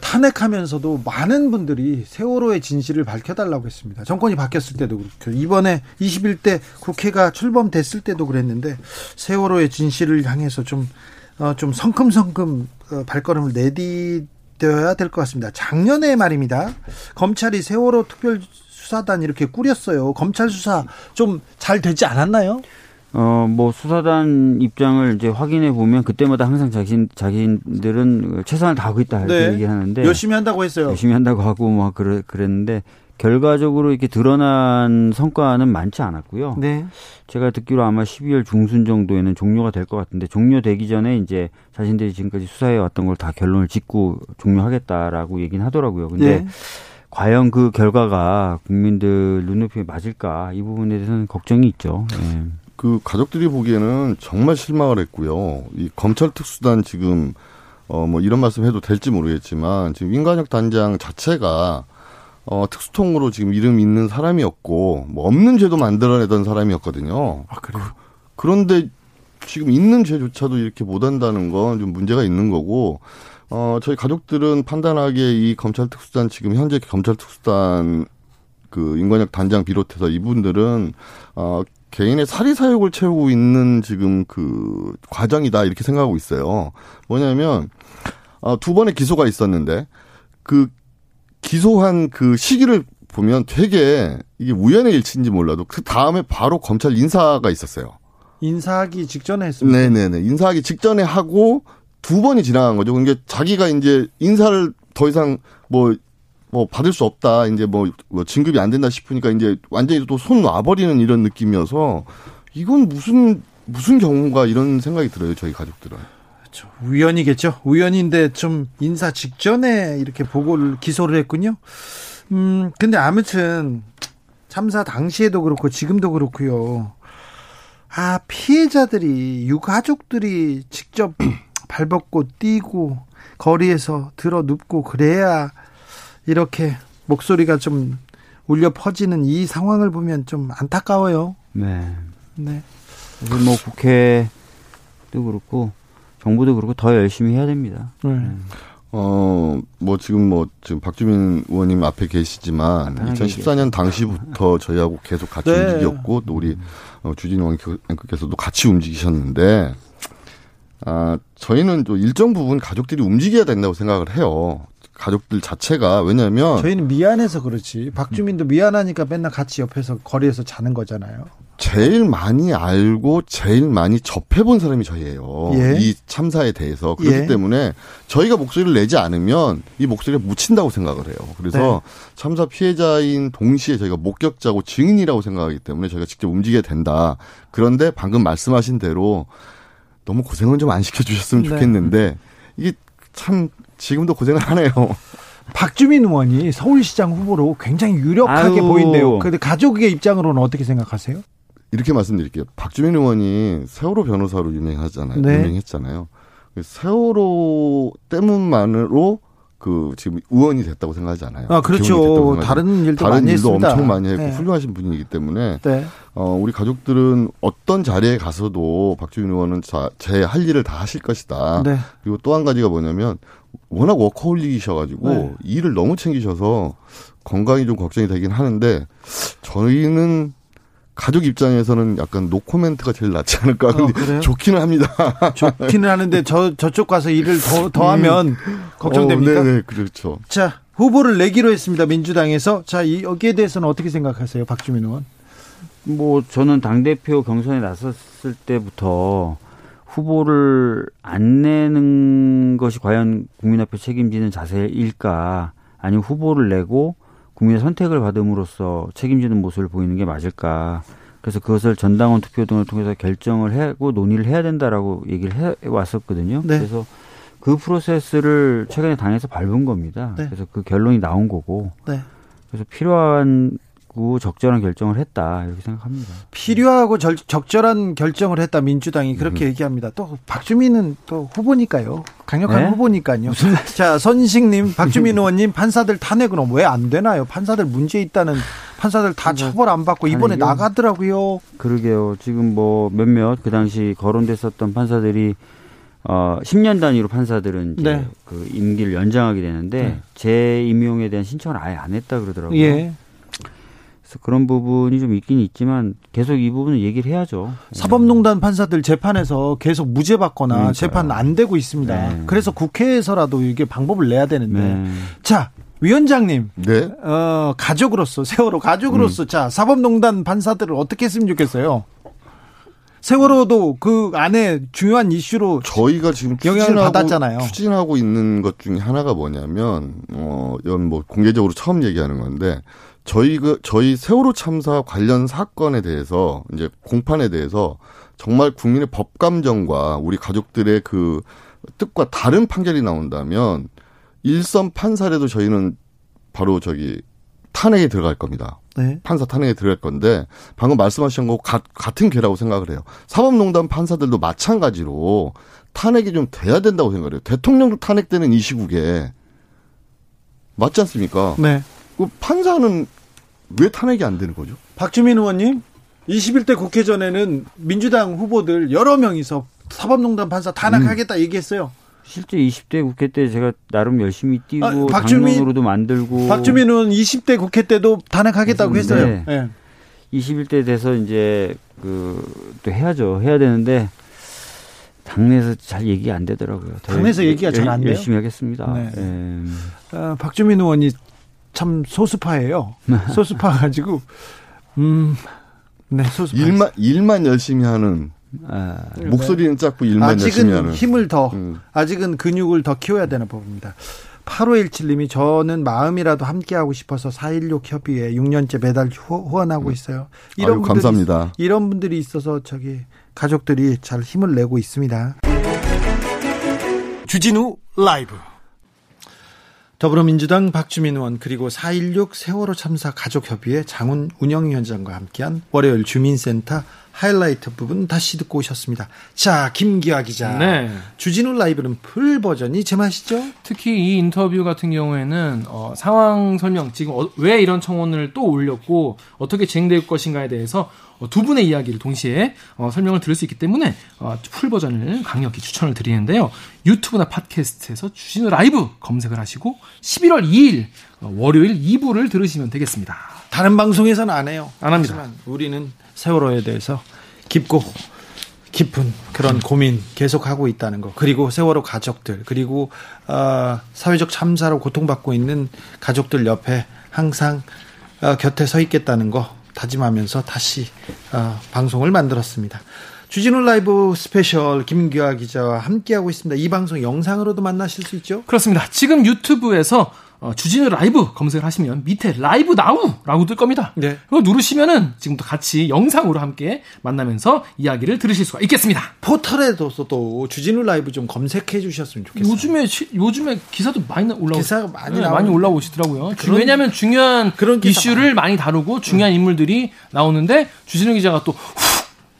탄핵하면서도 많은 분들이 세월호의 진실을 밝혀달라고 했습니다. 정권이 바뀌었을 때도 그렇고 이번에 21대 국회가 출범됐을 때도 그랬는데 세월호의 진실을 향해서 좀, 어, 좀 성큼성큼 어, 발걸음을 내디뎌야 될 것 같습니다. 작년에 말입니다. 검찰이 세월호 특별 수사단 이렇게 꾸렸어요. 검찰 수사 좀 잘 되지 않았나요? 어, 뭐, 수사단 입장을 이제 확인해 보면 그때마다 항상 자신, 자기들은 최선을 다하고 있다 이렇게 네. 얘기하는데. 열심히 한다고 했어요. 열심히 한다고 하고 뭐, 그래, 그랬는데 결과적으로 이렇게 드러난 성과는 많지 않았고요. 네. 제가 듣기로 아마 12월 중순 정도에는 종료가 될 것 같은데 종료되기 전에 이제 자신들이 지금까지 수사해 왔던 걸 다 결론을 짓고 종료하겠다라고 얘기는 하더라고요. 근데 네. 과연 그 결과가 국민들 눈높이에 맞을까 이 부분에 대해서는 걱정이 있죠. 네. 그 가족들이 보기에는 정말 실망을 했고요. 이 검찰 특수단 지금 어 뭐 이런 말씀 해도 될지 모르겠지만 지금 인간혁 단장 자체가 어 특수통으로 지금 이름 있는 사람이었고 뭐 없는 죄도 만들어내던 사람이었거든요. 아 그래요? 그, 런데 지금 있는 죄조차도 이렇게 못한다는 건 좀 문제가 있는 거고 어 저희 가족들은 판단하기에 이 검찰 특수단 지금 현재 검찰 특수단 그 인권혁 단장 비롯해서 이분들은 어 개인의 사리 사욕을 채우고 있는 지금 그 과정이다 이렇게 생각하고 있어요. 뭐냐면 어, 두 번의 기소가 있었는데 그 기소한 그 시기를 보면 되게 이게 우연의 일치인지 몰라도 그 다음에 바로 검찰 인사가 있었어요. 인사하기 직전에 했습니다. 네네네. 인사하기 직전에 하고 두 번이 지나간 거죠. 그러니까 자기가 이제 인사를 더 이상 뭐 뭐 받을 수 없다. 이제 뭐, 뭐 진급이 안 된다 싶으니까 이제 완전히 또 손 놔버리는 이런 느낌이어서 이건 무슨 무슨 경우가 이런 생각이 들어요. 저희 가족들은. 그렇죠. 우연이겠죠. 우연인데 좀 인사 직전에 이렇게 보고를 기소를 했군요. 음, 근데 아무튼 참사 당시에도 그렇고 지금도 그렇고요. 아, 피해자들이 유가족들이 직접 *clears throat* 발벗고 뛰고 거리에서 들어 눕고 그래야 이렇게 목소리가 좀 울려 퍼지는 이 상황을 보면 좀 안타까워요. 네. 네. 그래서 뭐 국회도 그렇고 정부도 그렇고 더 열심히 해야 됩니다. 네. 어, 뭐 지금 뭐 지금 박주민 의원님 앞에 계시지만 편하게 2014년 당시부터 저희하고 계속 같이 네. 움직였고 또 우리 어, 주진우 앵커께서도 같이 움직이셨는데 아, 저희는 또 일정 부분 가족들이 움직여야 된다고 생각을 해요. 가족들 자체가 왜냐하면 저희는 미안해서 그렇지. 박주민도 미안하니까 맨날 같이 옆에서 거리에서 자는 거잖아요. 제일 많이 알고 제일 많이 접해본 사람이 저희예요. 예. 이 참사에 대해서 그렇기 예. 때문에 저희가 목소리를 내지 않으면 이 목소리가 묻힌다고 생각을 해요. 그래서 네. 참사 피해자인 동시에 저희가 목격자고 증인이라고 생각하기 때문에 저희가 직접 움직여야 된다. 그런데 방금 말씀하신 대로 너무 고생은 좀 안 시켜주셨으면 네. 좋겠는데 이게 참 지금도 고생을 하네요. *laughs* 박주민 의원이 서울시장 후보로 굉장히 유력하게 아유. 보인대요. 근데 가족의 입장으로는 어떻게 생각하세요? 이렇게 말씀드릴게요. 박주민 의원이 세월호 변호사로 유명하잖아요. 네. 유명했잖아요. 세월호 때문만으로 그 지금 의원이 됐다고 생각하지 않아요. 아, 그렇죠. 다른 일도 다른 많이 일도 했습니다. 엄청 많이 했고 네. 훌륭하신 분이기 때문에 네. 어, 우리 가족들은 어떤 자리에 가서도 박주민 의원은 제 할 일을 다 하실 것이다. 네. 그리고 또 한 가지가 뭐냐면 워낙 워커홀릭이셔가지고 네. 일을 너무 챙기셔서 건강이 좀 걱정이 되긴 하는데 저희는 가족 입장에서는 약간 노코멘트가 제일 낫지 않을까. 근데 어? 좋기는 합니다. 좋기는 하는데 저 저쪽 가서 일을 더, 더 하면 걱정됩니까? 어, 네네, 그렇죠. 자, 후보를 내기로 했습니다. 민주당에서. 자, 이 여기에 대해서는 어떻게 생각하세요? 박주민 의원. 뭐 저는 당 대표 경선에 나섰을 때부터 후보를 안 내는 것이 과연 국민 앞에 책임지는 자세일까, 아니면 후보를 내고 국민의 선택을 받음으로써 책임지는 모습을 보이는 게 맞을까. 그래서 그것을 전당원 투표 등을 통해서 결정을 하고 논의를 해야 된다라고 얘기를 해 왔었거든요. 네. 그래서 그 프로세스를 최근에 당에서 밟은 겁니다. 네. 그래서 그 결론이 나온 거고. 네. 그래서 필요한 고 적절한 결정을 했다 이렇게 생각합니다. 필요하고 절- 적절한 결정을 했다 민주당이 그렇게 얘기합니다. 또 박주민은 또 후보니까요. 강력한 네? 후보니까요. 자, 선식님, 박주민 의원님 판사들 탄핵은 왜 안 되나요? 판사들 문제 있다는 판사들 다 처벌 안 받고 이번에 탄핵이요? 나가더라고요. 그러게요. 지금 뭐 몇몇 그 당시 거론됐었던 판사들이 어 10년 단위로 판사들은 이제 네. 그 임기를 연장하게 되는데 네. 재임용에 대한 신청을 아예 안 했다 그러더라고요. 예. 그래서 그런 부분이 좀 있긴 있지만 계속 이 부분은 얘기를 해야죠. 사법농단 판사들 재판에서 계속 무죄 받거나 그러니까요. 재판 안 되고 있습니다. 네. 그래서 국회에서라도 이게 방법을 내야 되는데. 네. 자, 위원장님, 네. 어, 가족으로서, 세월호 가족으로서, 음. 자, 사법농단 판사들을 어떻게 했으면 좋겠어요? 세월호도 그 안에 중요한 이슈로 저희가 지금 영향을 추진하고, 받았잖아요. 추진하고 있는 것 중에 하나가 뭐냐면, 어, 이건 뭐 공개적으로 처음 얘기하는 건데, 저희 그, 저희 세월호 참사 관련 사건에 대해서, 이제 공판에 대해서 정말 국민의 법 감정과 우리 가족들의 그 뜻과 다른 판결이 나온다면, 일선 판사라도 저희는 바로 저기 탄핵에 들어갈 겁니다. 네. 판사 탄핵에 들어갈 건데 방금 말씀하신 거 가- 같은 괴라고 생각을 해요. 사법농단 판사들도 마찬가지로 탄핵이 좀 돼야 된다고 생각을 해요. 대통령 탄핵되는 이 시국에 맞지 않습니까? 네. 그 판사는 왜 탄핵이 안 되는 거죠? 박주민 의원님, 21대 국회 전에는 민주당 후보들 여러 명이서 사법농단 판사 탄핵하겠다 얘기했어요. 실제 20대 국회 때 제가 나름 열심히 뛰고 아, 박주민- 당론으로도 만들고 박주민 의원 20대 국회 때도 탄핵하겠다고 했어요. 네. 예. 21대 돼서 이제 그 또 해야죠. 해야 되는데 당내에서 잘 얘기 안 되더라고요. 더 당내에서 열- 얘기가 잘 안 돼요? 열심히 하겠습니다. 네. 예. 어, 박주민 의원이 참 소수파예요. 소수파 가지고 음, 네 소수파. 일만 일만 열심히 하는 아, 목소리는 작고 일만 열심히 아직은 하는. 힘을 더 음. 아직은 근육을 더 키워야 되는 법입니다. 8517님이 저는 마음이라도 함께하고 싶어서 416 협의회 6년째 매달 후, 후원하고 있어요. 음. 아유, 감사합니다. 이런 분들이 있어서 저기 가족들이 잘 힘을 내고 있습니다. 주진우 라이브. 더불어민주당 박주민 의원 그리고 4.16 세월호 참사 가족협의회 장훈 운영위원장과 함께한 월요일 주민센터 하이라이트 부분 다시 듣고 오셨습니다. 자, 김기화 기자. 네. 주진우 라이브는 풀 버전이 제맛이죠? 특히 이 인터뷰 같은 경우에는 어, 상황 설명 지금 어, 왜 이런 청원을 또 올렸고 어떻게 진행될 것인가에 대해서 어, 두 분의 이야기를 동시에 어, 설명을 들을 수 있기 때문에 어, 풀 버전을 강력히 추천을 드리는데요. 유튜브나 팟캐스트에서 주진우 라이브 검색을 하시고 11월 2일 어, 월요일 2부를 들으시면 되겠습니다. 다른 방송에서는 안 해요. 안 합니다. 하지만 우리는 세월호에 대해서 깊고 깊은 그런 고민 계속 하고 있다는 거. 그리고 세월호 가족들 그리고 어, 사회적 참사로 고통받고 있는 가족들 옆에 항상 어, 곁에 서 있겠다는 거 다짐하면서 다시 어, 방송을 만들었습니다. 주진우 라이브 스페셜 김기화 기자와 함께하고 있습니다. 이 방송 영상으로도 만나실 수 있죠? 그렇습니다. 지금 유튜브에서 어, 주진우 라이브 검색을 하시면 밑에 Live Now라고 뜰 겁니다. 네. 그거 누르시면은 지금도 같이 영상으로 함께 만나면서 이야기를 들으실 수가 있겠습니다. 포털에도 주진우 라이브 좀 검색해 주셨으면 좋겠어요. 요즘에 시- 요즘에 기사도 많이 올라오 기사가 많이 네. 많이 올라오시더라고요. 주- 그런- 왜냐하면 중요한 그런 이슈를 많이 다루고 중요한 인물들이 나오는데 주진우 기자가 또 후,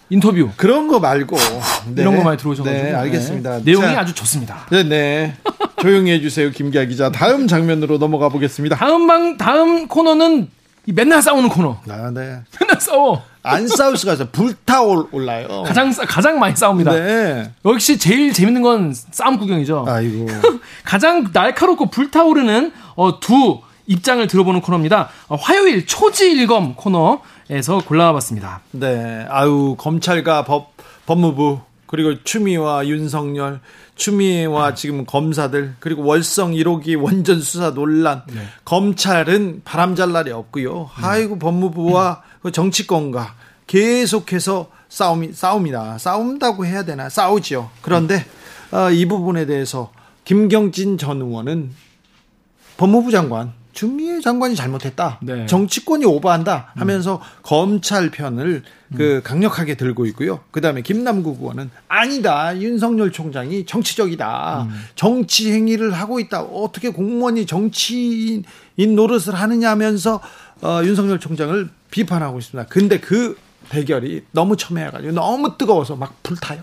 인터뷰 그런 거 말고 네. *laughs* 이런 거 많이 들어오셔가지고 네, 알겠습니다. 네, 내용이 자, 아주 좋습니다. 네, 네. 조용히 해주세요, 김기아 기자. 다음 장면으로 넘어가 보겠습니다. 다음 방 다음 코너는 이 맨날 싸우는 코너. 아, 네. 맨날 싸워. 안 싸울 수가 없어요. 불타올 올라요. 가장 싸- 가장 많이 싸웁니다. 네. 역시 제일 재밌는 건 싸움 구경이죠. 아이고. *laughs* 가장 날카롭고 불타오르는 어, 두 입장을 들어보는 코너입니다. 어, 화요일 초지일검 코너에서 골라봤습니다. 네. 아유, 검찰과 법, 법무부, 그리고 추미와 윤석열, 추미애와 지금 검사들, 그리고 월성 1호기 원전 수사 논란. 검찰은 바람잘 날이 없고요. 아이고, 법무부와 그 정치권과 계속해서 싸움이, 싸움이다. 싸운다고 해야 되나? 싸우지요. 그런데, 어, 이 부분에 대해서 김경진 전 의원은 법무부 장관 주미애 장관이 잘못했다. 네. 정치권이 오버한다 하면서 검찰 편을 그 강력하게 들고 있고요. 그다음에 김남국 의원은 아니다. 윤석열 총장이 정치적이다. 정치 행위를 하고 있다. 어떻게 공무원이 정치인 노릇을 하느냐 하면서 어, 윤석열 총장을 비판하고 있습니다. 근데 그 대결이 너무 첨예해가지고 너무 뜨거워서 막 불타요.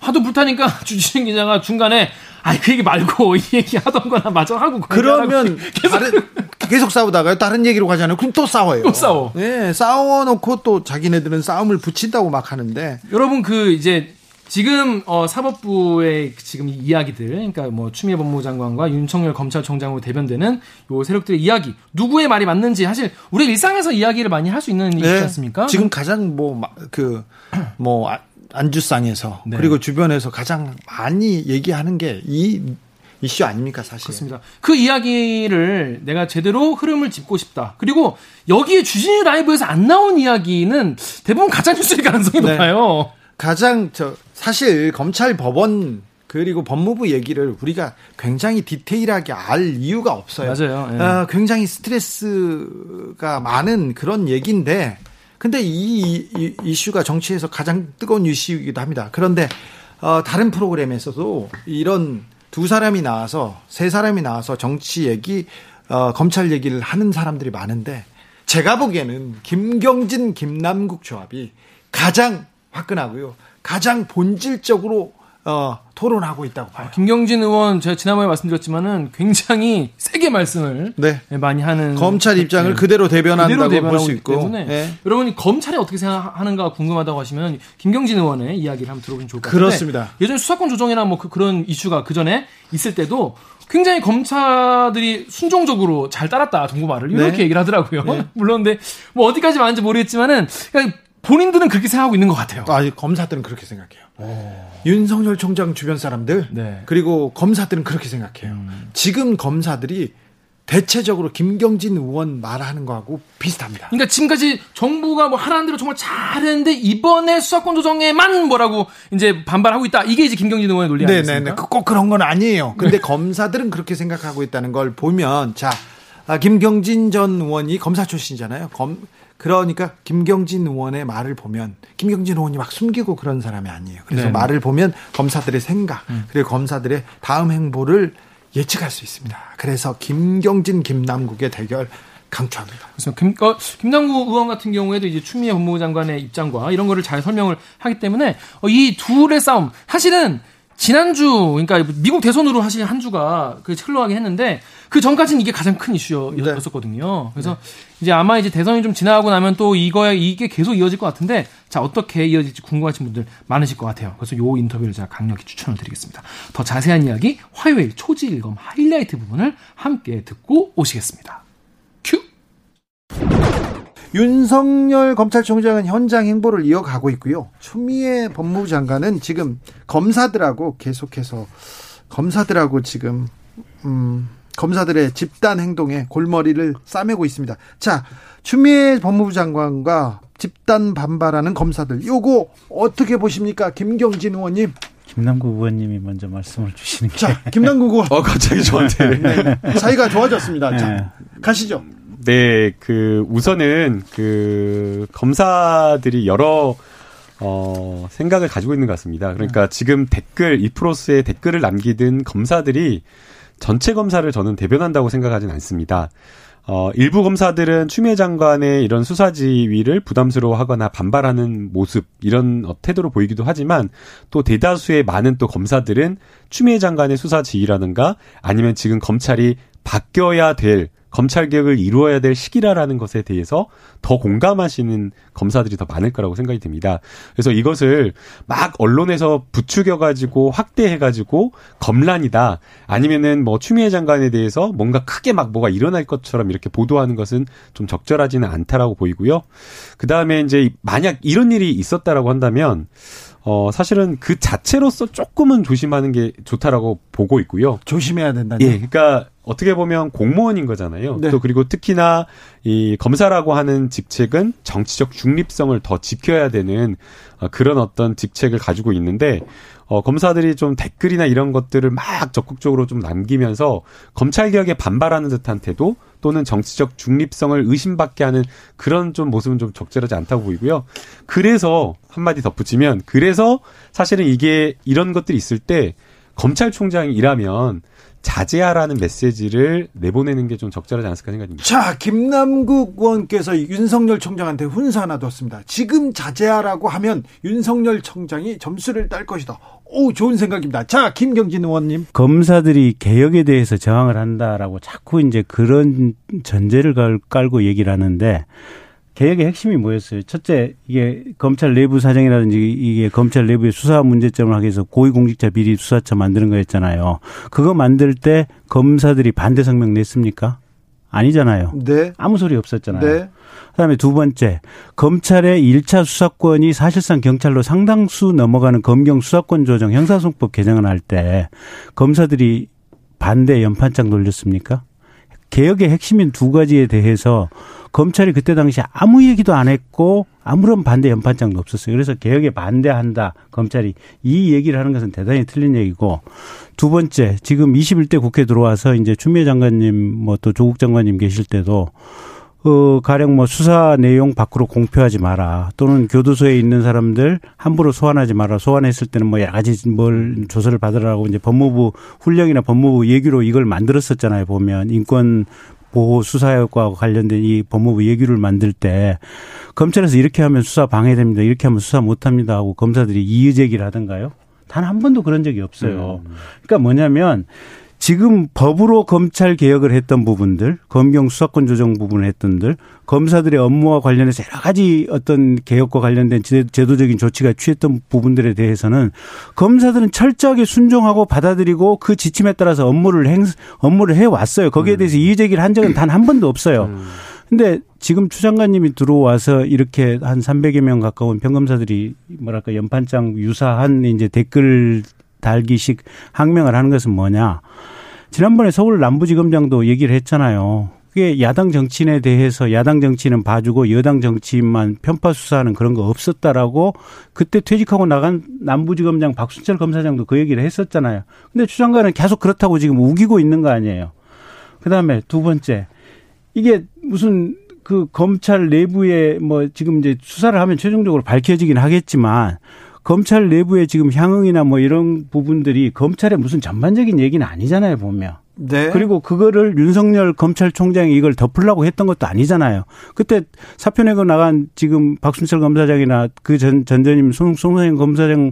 하도 불타니까 *laughs* 주진 기자가 중간에 아이 그 얘기 말고 *laughs* 이 얘기 하던 거나 마저 하고 그 그러면 *laughs* 계속 다른 계속 싸우다가요. 다른 얘기로 가잖아요. 그럼 또 싸워요. 또 싸워. 네, 싸워놓고 또 자기네들은 싸움을 붙인다고 막 하는데 여러분 그 이제 지금 어, 사법부의 지금 이 이야기들 그러니까 뭐 추미애 법무부 장관과 윤석열 검찰총장으로 대변되는 요 세력들의 이야기 누구의 말이 맞는지 사실 우리 일상에서 이야기를 많이 할 수 있는 일이지 않습니까? 네. 지금 가장 뭐 그뭐 안주상에서 네. 그리고 주변에서 가장 많이 얘기하는 게 이 이슈 아닙니까 사실. 그렇습니다. 그 이야기를 내가 제대로 흐름을 짚고 싶다. 그리고 여기에 주진우 라이브에서 안 나온 이야기는 대부분 가짜 뉴스일 가능성이 네. 높아요. 가장 저 사실 검찰 법원 그리고 법무부 얘기를 우리가 굉장히 디테일하게 알 이유가 없어요. 맞아요. 예. 어, 굉장히 스트레스가 많은 그런 얘기인데 근데 이, 이 이슈가 정치에서 가장 뜨거운 이슈이기도 합니다. 그런데 어, 다른 프로그램에서도 이런 두 사람이 나와서 세 사람이 나와서 정치 얘기 어, 검찰 얘기를 하는 사람들이 많은데 제가 보기에는 김경진 김남국 조합이 가장 화끈하고요. 가장 본질적으로 어, 토론하고 있다고 봐요. 김경진 의원 제가 지난번에 말씀드렸지만은 굉장히 세게 말씀을 네. 많이 하는 검찰 입장을 네. 그대로 대변한다고 볼 수 있고. 때문에 네. 여러분이 검찰이 어떻게 생각하는가 궁금하다고 하시면 김경진 의원의 이야기를 한번 들어보시면 좋을 것 같은데 그렇습니다. 예전에 수사권 조정이나 뭐 그, 런 이슈가 그 전에 있을 때도 굉장히 검사들이 순종적으로 잘 따랐다 정부 말을 이렇게 네. 얘기를 하더라고요. *laughs* 물론 근데 뭐 어디까지 맞는지 모르겠지만은 본인들은 그렇게 생각하고 있는 것 같아요. 아, 이 검사들은 그렇게 생각해요. 윤석열 총장 주변 사람들 네. 그리고 검사들은 그렇게 생각해요. 지금 검사들이 대체적으로 김경진 의원 말하는 거하고 비슷합니다. 그러니까 지금까지 정부가 뭐 하라는 대로 정말 잘했는데 이번에 수사권 조정에만 뭐라고 이제 반발하고 있다. 이게 이제 김경진 의원의 논리 네네네. 아니겠습니까? 그꼭 그런 건 아니에요. 근데 검사들은 그렇게 생각하고 있다는 걸 보면 자 아, 김경진 전 의원이 검사 출신이잖아요. 검 그러니까 김경진 의원의 말을 보면 김경진 의원이 막 숨기고 그런 사람이 아니에요. 그래서 네네. 말을 보면 검사들의 생각 그리고 검사들의 다음 행보를 예측할 수 있습니다. 그래서 김경진 김남국의 대결 강추합니다. 그래서 김, 어, 김남구 의원 같은 경우에도 이제 추미애 법무부 장관의 입장과 이런 거를 잘 설명을 하기 때문에 어, 이 둘의 싸움 사실은 지난주 그러니까 미국 대선으로 사실 한 주가 그 흘러가게 했는데 그 전까지는 이게 가장 큰 이슈였었거든요. 그래서 네. 이제 아마 이제 대선이 좀 지나가고 나면 또 이거에 이게 계속 이어질 것 같은데 자 어떻게 이어질지 궁금하신 분들 많으실 것 같아요. 그래서 요 인터뷰를 제가 강력히 추천을 드리겠습니다. 더 자세한 이야기 화요일 초지 일검 하이라이트 부분을 함께 듣고 오시겠습니다. 큐. 윤석열 검찰총장은 현장 행보를 이어가고 있고요. 추미애 법무부 장관은 지금 검사들하고 계속해서 검사들하고 지금 음, 검사들의 집단 행동에 골머리를 싸매고 있습니다. 자, 추미애 법무부 장관과 집단 반발하는 검사들 요거 어떻게 보십니까? 김경진 의원님. 김남국 의원님이 먼저 말씀을 주시는 게. 자, 김남국 의원. 어, 갑자기 저한테. 네, 사이가 좋아졌습니다. 자, 네. 가시죠. 네, 그 우선은 그 검사들이 여러 어, 생각을 가지고 있는 것 같습니다. 그러니까 음. 지금 댓글, 이프로스에 댓글을 남기든 검사들이 전체 검사를 저는 대변한다고 생각하진 않습니다. 어, 일부 검사들은 추미애 장관의 이런 수사 지위를 부담스러워하거나 반발하는 모습 이런 어, 태도로 보이기도 하지만 또 대다수의 많은 또 검사들은 추미애 장관의 수사 지위라든가 아니면 지금 검찰이 바뀌어야 될 검찰 개혁을 이루어야 될 시기라라는 것에 대해서 더 공감하시는 검사들이 더 많을 거라고 생각이 듭니다. 그래서 이것을 막 언론에서 부추겨 가지고 확대해 가지고 검란이다 아니면은 뭐 추미애 장관에 대해서 뭔가 크게 막 뭐가 일어날 것처럼 이렇게 보도하는 것은 좀 적절하지는 않다라고 보이고요. 그 다음에 이제 만약 이런 일이 있었다라고 한다면 어, 사실은 그 자체로서 조금은 조심하는 게 좋다라고 보고 있고요. 조심해야 된다. 예, 그러니까 어떻게 보면 공무원인 거잖아요. 네. 또 그리고 특히나 이 검사라고 하는 직책은 정치적 중립성을 더 지켜야 되는 어, 그런 어떤 직책을 가지고 있는데 어, 검사들이 좀 댓글이나 이런 것들을 막 적극적으로 좀 남기면서 검찰 개혁에 반발하는 듯한 태도 또는 정치적 중립성을 의심받게 하는 그런 좀 모습은 좀 적절하지 않다고 보이고요. 그래서 한마디 덧붙이면 그래서 사실은 이게 이런 것들이 있을 때 검찰총장이 일하면 자제하라는 메시지를 내보내는 게 좀 적절하지 않았을까 생각입니다. 자, 김남국 의원께서 윤석열 총장한테 훈사 하나 뒀습니다. 지금 자제하라고 하면 윤석열 총장이 점수를 딸 것이다. 오, 좋은 생각입니다. 자, 김경진 의원님. 검사들이 개혁에 대해서 저항을 한다라고 자꾸 이제 그런 전제를 깔고 얘기를 하는데 개혁의 핵심이 뭐였어요? 첫째, 이게 검찰 내부 사정이라든지 이게 검찰 내부의 수사 문제점을 하기 위해서 고위공직자 비리 수사처 만드는 거였잖아요. 그거 만들 때 검사들이 반대 성명 냈습니까? 아니잖아요. 네. 아무 소리 없었잖아요. 네. 그다음에 두 번째, 검찰의 1차 수사권이 사실상 경찰로 상당수 넘어가는 검경 수사권 조정 형사소송법 개정을 할 때 검사들이 반대 연판장 돌렸습니까? 개혁의 핵심인 두 가지에 대해서 검찰이 그때 당시 아무 얘기도 안 했고 아무런 반대 연판장도 없었어요. 그래서 개혁에 반대한다. 검찰이 이 얘기를 하는 것은 대단히 틀린 얘기고 두 번째 지금 21대 국회 들어와서 이제 추미애 장관님 뭐 또 조국 장관님 계실 때도 어, 가령 뭐 수사 내용 밖으로 공표하지 마라. 또는 교도소에 있는 사람들 함부로 소환하지 마라. 소환했을 때는 뭐 여러 가지 뭘 조사를 받으라고 이제 법무부 훈령이나 법무부 얘기로 이걸 만들었었잖아요. 보면 인권 보호 수사과 관련된 이 법무부 얘기를 만들 때 검찰에서 이렇게 하면 수사 방해됩니다. 이렇게 하면 수사 못 합니다 하고 검사들이 이의 제기를 하던가요? 단 한 번도 그런 적이 없어요. 음. 그러니까 뭐냐면 지금 법으로 검찰 개혁을 했던 부분들, 검경 수사권 조정 부분을 했던들, 검사들의 업무와 관련해서 여러 가지 어떤 개혁과 관련된 제도적인 조치가 취했던 부분들에 대해서는 검사들은 철저하게 순종하고 받아들이고 그 지침에 따라서 업무를 행 업무를 해 왔어요. 거기에 음. 대해서 이의 제기를 한 적은 단 한 번도 없어요. 음. 근데 지금 추 장관님이 들어와서 이렇게 한 300여 명 가까운 평검사들이 뭐랄까 연판장 유사한 이제 댓글 달기식 항명을 하는 것은 뭐냐. 지난번에 서울 남부지검장도 얘기를 했잖아요. 그게 야당 정치인에 대해서 야당 정치인은 봐주고 여당 정치인만 편파 수사하는 그런 거 없었다라고 그때 퇴직하고 나간 남부지검장 박순철 검사장도 그 얘기를 했었잖아요. 근데 추 장관은 계속 그렇다고 지금 우기고 있는 거 아니에요. 그 다음에 두 번째. 이게 무슨 그 검찰 내부에 뭐 지금 이제 수사를 하면 최종적으로 밝혀지긴 하겠지만 검찰 내부에 지금 향응이나 뭐 이런 부분들이 검찰의 무슨 전반적인 얘기는 아니잖아요, 보면. 네. 그리고 그거를 윤석열 검찰총장이 이걸 덮으려고 했던 것도 아니잖아요. 그때 사표 내고 나간 지금 박순철 검사장이나 그 전 전전임 송송생 검사장에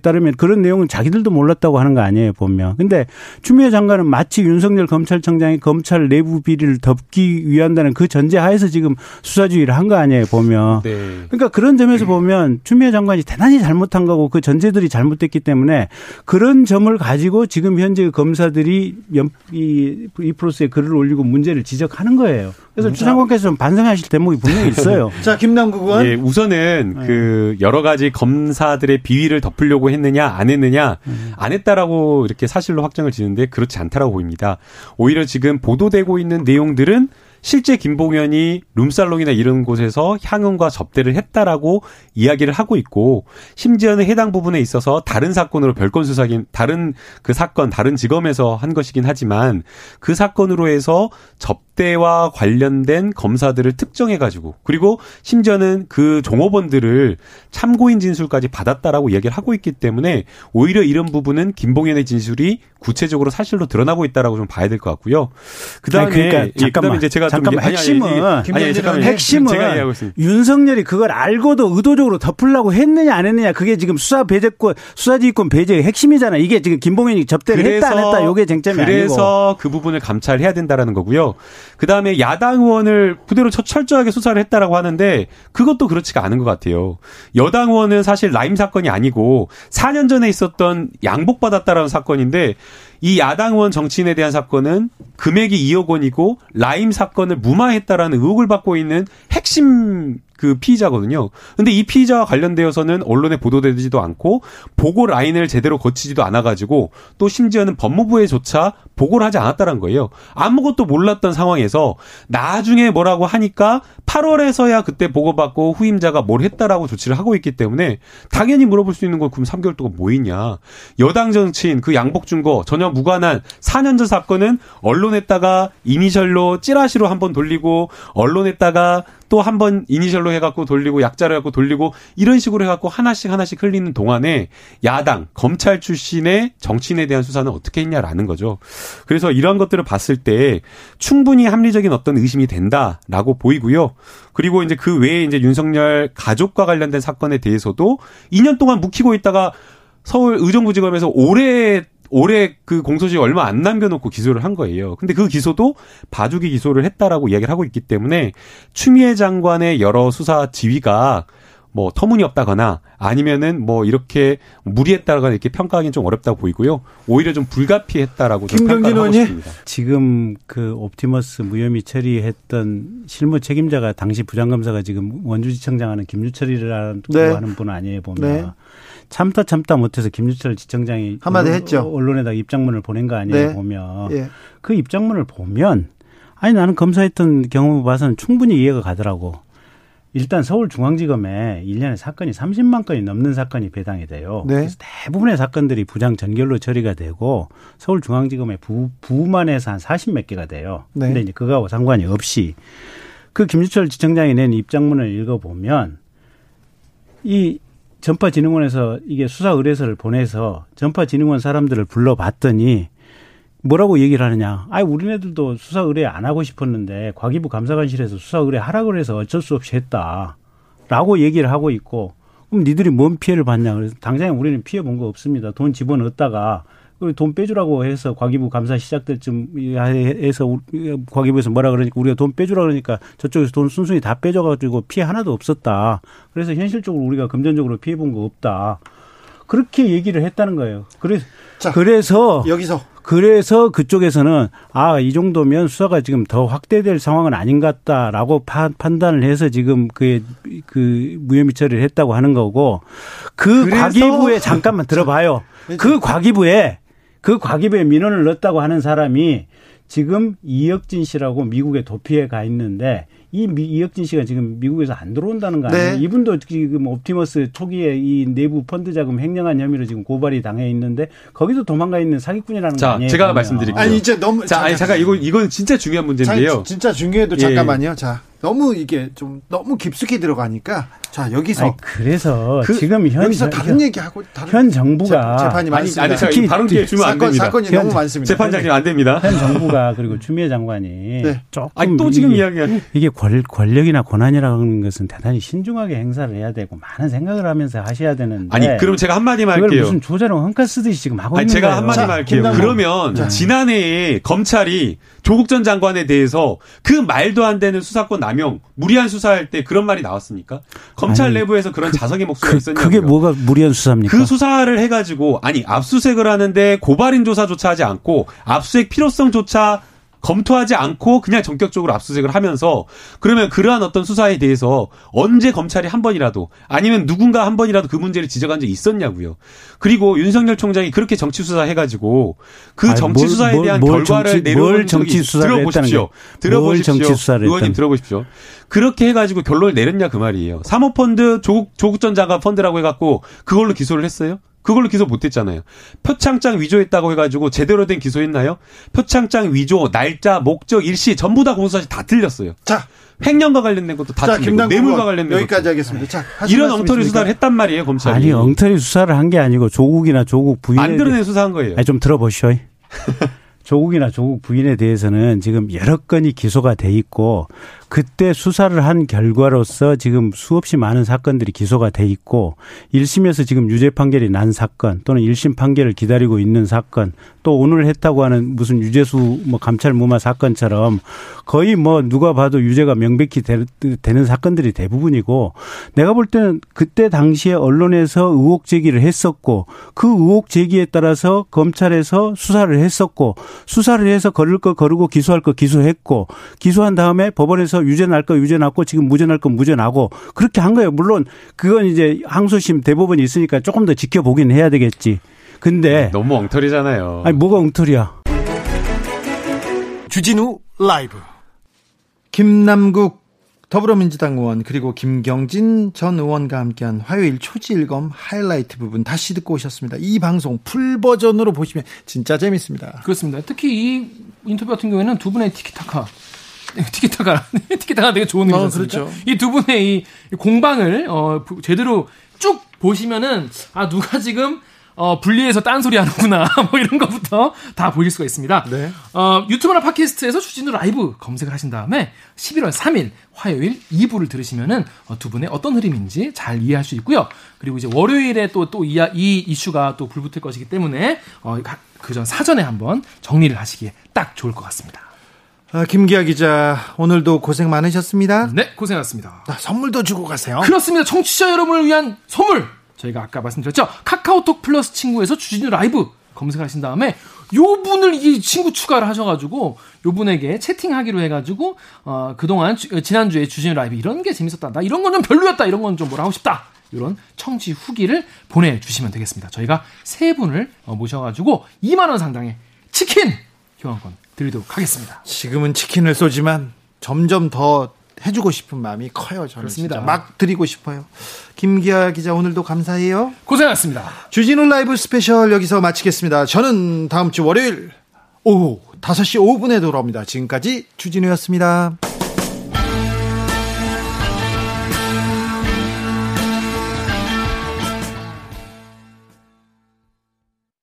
따르면 그런 내용은 자기들도 몰랐다고 하는 거 아니에요 보면. 근데 추미애 장관은 마치 윤석열 검찰총장이 검찰 내부 비리를 덮기 위한다는 그 전제하에서 지금 수사주의를 한 거 아니에요 보면. 네. 그러니까 그런 점에서 보면 추미애 장관이 대단히 잘못한 거고 그 전제들이 잘못됐기 때문에 그런 점을 가지고 지금 현재 검사들이 연, 이, 이 프로스에 글을 올리고 문제를 지적하는 거예요. 그래서 추 장관께서 좀 반성하실 대목이 분명히 있어요. *laughs* 자, 김남국 의원. 예, 우선은 네. 그 여러 가지 검사들의 비위를 덮으려고 했느냐 안 했느냐 음. 안 했다라고 이렇게 사실로 확정을 지는데 그렇지 않다라고 보입니다. 오히려 지금 보도되고 있는 내용들은 실제 김봉현이 룸살롱이나 이런 곳에서 향응과 접대를 했다라고 이야기를 하고 있고 심지어는 해당 부분에 있어서 다른 사건으로 별건 수사긴 다른 그 사건 다른 지검에서 한 것이긴 하지만 그 사건으로 해서 접대와 관련된 검사들을 특정해 가지고 그리고 심지어는 그 종업원들을 참고인 진술까지 받았다라고 이야기를 하고 있기 때문에 오히려 이런 부분은 김봉현의 진술이 구체적으로 사실로 드러나고 있다라고 좀 봐야 될 것 같고요. 그다음에 아니, 그러니까 예, 잠깐만. 그다음에 이제 제가 잠깐만. 좀 이제- 아니, 아니, 핵심은 아니, 아니, 아니, 잠깐만요. 핵심은 제가 얘기하고 있습니다. 윤석열이 그걸 알고도 의도적으로 덮으려고 했느냐 안 했느냐 그게 지금 수사 배제권 수사지휘권 배제의 핵심이잖아. 이게 지금 김봉현이 접대를 했다 안 했다 요게 쟁점이 그래서 아니고. 그 부분을 감찰해야 된다라는 거고요. 그 다음에 야당 의원을 그대로 철- 철저하게 수사를 했다라고 하는데 그것도 그렇지가 않은 것 같아요. 여당 의원은 사실 라임 사건이 아니고 4년 전에 있었던 양복 받았다라는 사건인데 이 야당 의원 정치인에 대한 사건은 금액이 2억 원이고 라임 사건을 무마했다라는 의혹을 받고 있는 핵심 그 피의자거든요. 근데 이 피의자와 관련되어서는 언론에 보도되지도 않고 보고 라인을 제대로 거치지도 않아가지고 또 심지어는 법무부에조차 보고를 하지 않았다는 거예요. 아무것도 몰랐던 상황에서 나중에 뭐라고 하니까 8월에서야 그때 보고받고 후임자가 뭘 했다라고 조치를 하고 있기 때문에 당연히 물어볼 수 있는 건 그럼 3개월 동안 뭐 했냐. 여당 정치인 그 양복 준거 전혀 무관한 4년 전 사건은 언론에다가 이니셜로 찌라시로 한번 돌리고 언론에다가 또 한 번 이니셜로 해갖고 돌리고 약자로 해갖고 돌리고 이런 식으로 해갖고 하나씩 하나씩 흘리는 동안에 야당 검찰 출신의 정치인에 대한 수사는 어떻게 했냐라는 거죠. 그래서 이러한 것들을 봤을 때 충분히 합리적인 어떤 의심이 된다라고 보이고요. 그리고 이제 그 외에 이제 윤석열 가족과 관련된 사건에 대해서도 2년 동안 묵히고 있다가 서울 의정부지검에서 올해 올해 그 공소시효 얼마 안 남겨놓고 기소를 한 거예요. 근데 그 기소도 봐주기 기소를 했다라고 이야기를 하고 있기 때문에 추미애 장관의 여러 수사 지위가 뭐 터무니없다거나 아니면은 뭐 이렇게 무리했다거나 이렇게 평가하기는 좀 어렵다고 보이고요. 오히려 좀 불가피했다라고 좀 김경진 평가를 하고 의원님? 싶습니다. 지금 그 옵티머스 무혐의 처리했던 실무 책임자가 당시 부장검사가 지금 원주지청장하는 김유철이라는 네. 하는 분 아니에요 보면 네. 참다 참다 못해서 김유철 지청장이 한마디 언론- 했죠. 언론에다 입장문을 보낸 거 아니에요 네. 보면 예. 그 입장문을 보면 아니 나는 검사했던 경험을 봐서는 충분히 이해가 가더라고. 일단 서울중앙지검에 1년에 사건이 30만 건이 넘는 사건이 배당이 돼요. 네. 그래서 대부분의 사건들이 부장 전결로 처리가 되고 서울중앙지검에 부, 부만 해서 한 40몇 개가 돼요. 네. 근데 이제 그거하고 상관이 없이 그 김주철 지청장이 낸 입장문을 읽어보면 이 전파진흥원에서 이게 수사 의뢰서를 보내서 전파진흥원 사람들을 불러봤더니 뭐라고 얘기를 하느냐. 아이, 우리네들도 수사 의뢰 안 하고 싶었는데 과기부 감사관실에서 수사 의뢰 하라고 그래서 어쩔 수 없이 했다. 라고 얘기를 하고 있고 그럼 니들이 뭔 피해를 봤냐. 그래서 당장에 우리는 피해 본 거 없습니다. 돈 집어넣었다가 돈 빼주라고 해서 과기부 감사 시작될 쯤 해서 과기부에서 뭐라 그러니까 우리가 돈 빼주라 그러니까 저쪽에서 돈 순순히 다 빼줘가지고 피해 하나도 없었다. 그래서 현실적으로 우리가 금전적으로 피해 본 거 없다. 그렇게 얘기를 했다는 거예요. 그래서 자, 그래서 여기서 그래서 그쪽에서는 아 이 정도면 수사가 지금 더 확대될 상황은 아닌 것 같다라고 파- 판단을 해서 지금 그, 그 무혐의 처리를 했다고 하는 거고 그 과기부에 잠깐만 들어봐요. *laughs* 그 과기부에 그 과기부에 민원을 넣었다고 하는 사람이 지금 이혁진 씨라고 미국에 도피해 가 있는데 이 미- 이혁진 씨가 지금 미국에서 안 들어온다는 거 아니에요? 네. 이분도 지금 옵티머스 초기에 이 내부 펀드 자금 횡령한 혐의로 지금 고발이 당해 있는데 거기서 도망가 있는 사기꾼이라는 거 자, 아니에요? 제가. 말씀드릴게요. 아니 이제 너무 자, 아니 잠깐 이거 이건 진짜 중요한 문제인데요. 자, 진짜 중요해도 예. 잠깐만요. 자, 너무 이게 좀 너무 깊숙이 들어가니까 자 여기서 아니, 그래서 그- 지금 현, 여기서 다른 현, 얘기하고 다른 현 정부가 재- 재판이 아니, 많습니다. 아니, 저 특히 발언 기회 주면 안 사건 됩니다. 사건이 너무 많습니다. 재판장님 안 됩니다. 현 정부가 그리고 추미애 장관이 네. 조금 아니, 또 지금 이야기하는. 이게 권, 권력이나 권한이라는 것은 대단히 신중하게 행사를 해야 되고 많은 생각을 하면서 하셔야 되는데 아니, 그럼 제가 한 마디만 그걸 할게요. 무슨 조자로 헝카 쓰듯이 지금 하고 아니, 있는 제가 거예요. 한마디만 자, 할게요. 김남국. 그러면 지난해에 검찰이 조국 전 장관에 대해서 그 말도 안 되는 수사권 남용, 무리한 수사할 때 그런 말이 나왔습니까? 검찰 아니, 내부에서 그런 자성의 목소리가 그, 있었냐고요. 그게 뭐가 무리한 수사입니까? 그 수사를 해가지고 아니 압수수색을 하는데 고발인 조사조차 하지 않고 압수수색 필요성조차 검토하지 않고 그냥 전격적으로 압수수색을 하면서 그러면 그러한 어떤 수사에 대해서 언제 검찰이 한 번이라도 아니면 누군가 한 번이라도 그 문제를 지적한 적이 있었냐고요. 그리고 윤석열 총장이 그렇게 정치 수사 해가지고 그 아니, 정치 뭘- 수사에 뭘- 대한 뭘 결과를 뭘 정치 수사를 들어보십시오. 들어보십시오. 뭘 정치 수사를 의원님 들어보십시오. 그렇게 해가지고 결론을 내렸냐 그 말이에요. 사모펀드 조국 조국 전 장관 펀드라고 해갖고 그걸로 기소를 했어요? 그걸로 기소 못했잖아요. 표창장 위조했다고 해가지고 제대로 된 기소했나요? 표창장 위조, 날짜, 목적, 일시 전부 다 공소사실 다 틀렸어요. 자, 횡령과 관련된 것도 다 자 틀리고 뇌물과 관련된 여기까지 것도. 하겠습니다. 자, 이런 엉터리 있습니까? 수사를 했단 말이에요 검찰이. 아니 엉터리 수사를 한 게 아니고 조국이나 조국 안 드러낸 수사한 거예요. 아니, 좀 들어보시오. *laughs* 조국이나 조국 부인에 대해서는 지금 여러 건이 기소가 돼 있고 그때 수사를 한 결과로서 지금 수없이 많은 사건들이 기소가 돼 있고 1심에서 지금 유죄 판결이 난 사건 또는 1심 판결을 기다리고 있는 사건 또 오늘 했다고 하는 무슨 유재수 뭐 감찰 무마 사건처럼 거의 뭐 누가 봐도 유죄가 명백히 되, 는 사건들이 대부분이고 내가 볼 때는 그때 당시에 언론에서 의혹 제기를 했었고 그 의혹 제기에 따라서 검찰에서 수사를 했었고 수사를 해서 거를 거 거르고 기소할 거 기소했고 기소한 다음에 법원에서 유죄 날 거 유죄 났고 지금 무죄 날 거 무죄 나고 그렇게 한 거예요. 물론 그건 이제 항소심 대법원이 있으니까 조금 더 지켜보긴 해야 되겠지. 근데 너무 엉터리잖아요. 아니 뭐가 엉터리야. 주진우 라이브. 김남국 더불어민주당 의원 그리고 김경진 전 의원과 함께한 화요일 초지일검 하이라이트 부분 다시 듣고 오셨습니다. 이 방송 풀 버전으로 보시면 진짜 재밌습니다. 그렇습니다. 특히 이 인터뷰 같은 경우에는 두 분의 티키타카 *laughs* 티키타카 *laughs* 티키타카 되게 좋은 어, 의미죠. 그렇죠. 이 두 분의 이 공방을 어 부- 제대로 쭉 보시면은 아 누가 지금 어 분리해서 딴소리 하는구나 *laughs* 뭐 이런 것부터 다 보실 수가 있습니다. 네. 어 유튜브나 팟캐스트에서 주진우 라이브 검색을 하신 다음에 11월 3일 화요일 2부를 들으시면은 어, 두 분의 어떤 흐름인지 잘 이해할 수 있고요. 그리고 이제 월요일에 또 또 이 이 이슈가 또 불붙을 것이기 때문에 어, 그전 사전에 한번 정리를 하시기에 딱 좋을 것 같습니다. 아, 김기아 기자 오늘도 고생 많으셨습니다. 네, 고생하셨습니다. 아, 선물도 주고 가세요. 그렇습니다. 청취자 여러분을 위한 선물. 저희가 아까 말씀드렸죠. 카카오톡 플러스 친구에서 주진우 라이브 검색하신 다음에 요 분을 이 친구 추가를 하셔가지고 요 분에게 채팅하기로 해가지고 어 그동안 주- 지난주에 주진우 라이브 이런 게 재밌었다. 나 이런 건 좀 별로였다. 이런 건 좀 뭐라 하고 싶다. 이런 청취 후기를 보내주시면 되겠습니다. 저희가 세 분을 어, 모셔가지고 2만 원 상당의 치킨 교환권 드리도록 하겠습니다. 지금은 치킨을 쏘지만 점점 더 해주고 싶은 마음이 커요. 저는 그렇습니다. 막 드리고 싶어요. 김기화 기자 오늘도 감사해요. 고생하셨습니다. 주진우 라이브 스페셜 여기서 마치겠습니다. 저는 다음 주 월요일 오후 5시 5분에 돌아옵니다. 지금까지 주진우였습니다.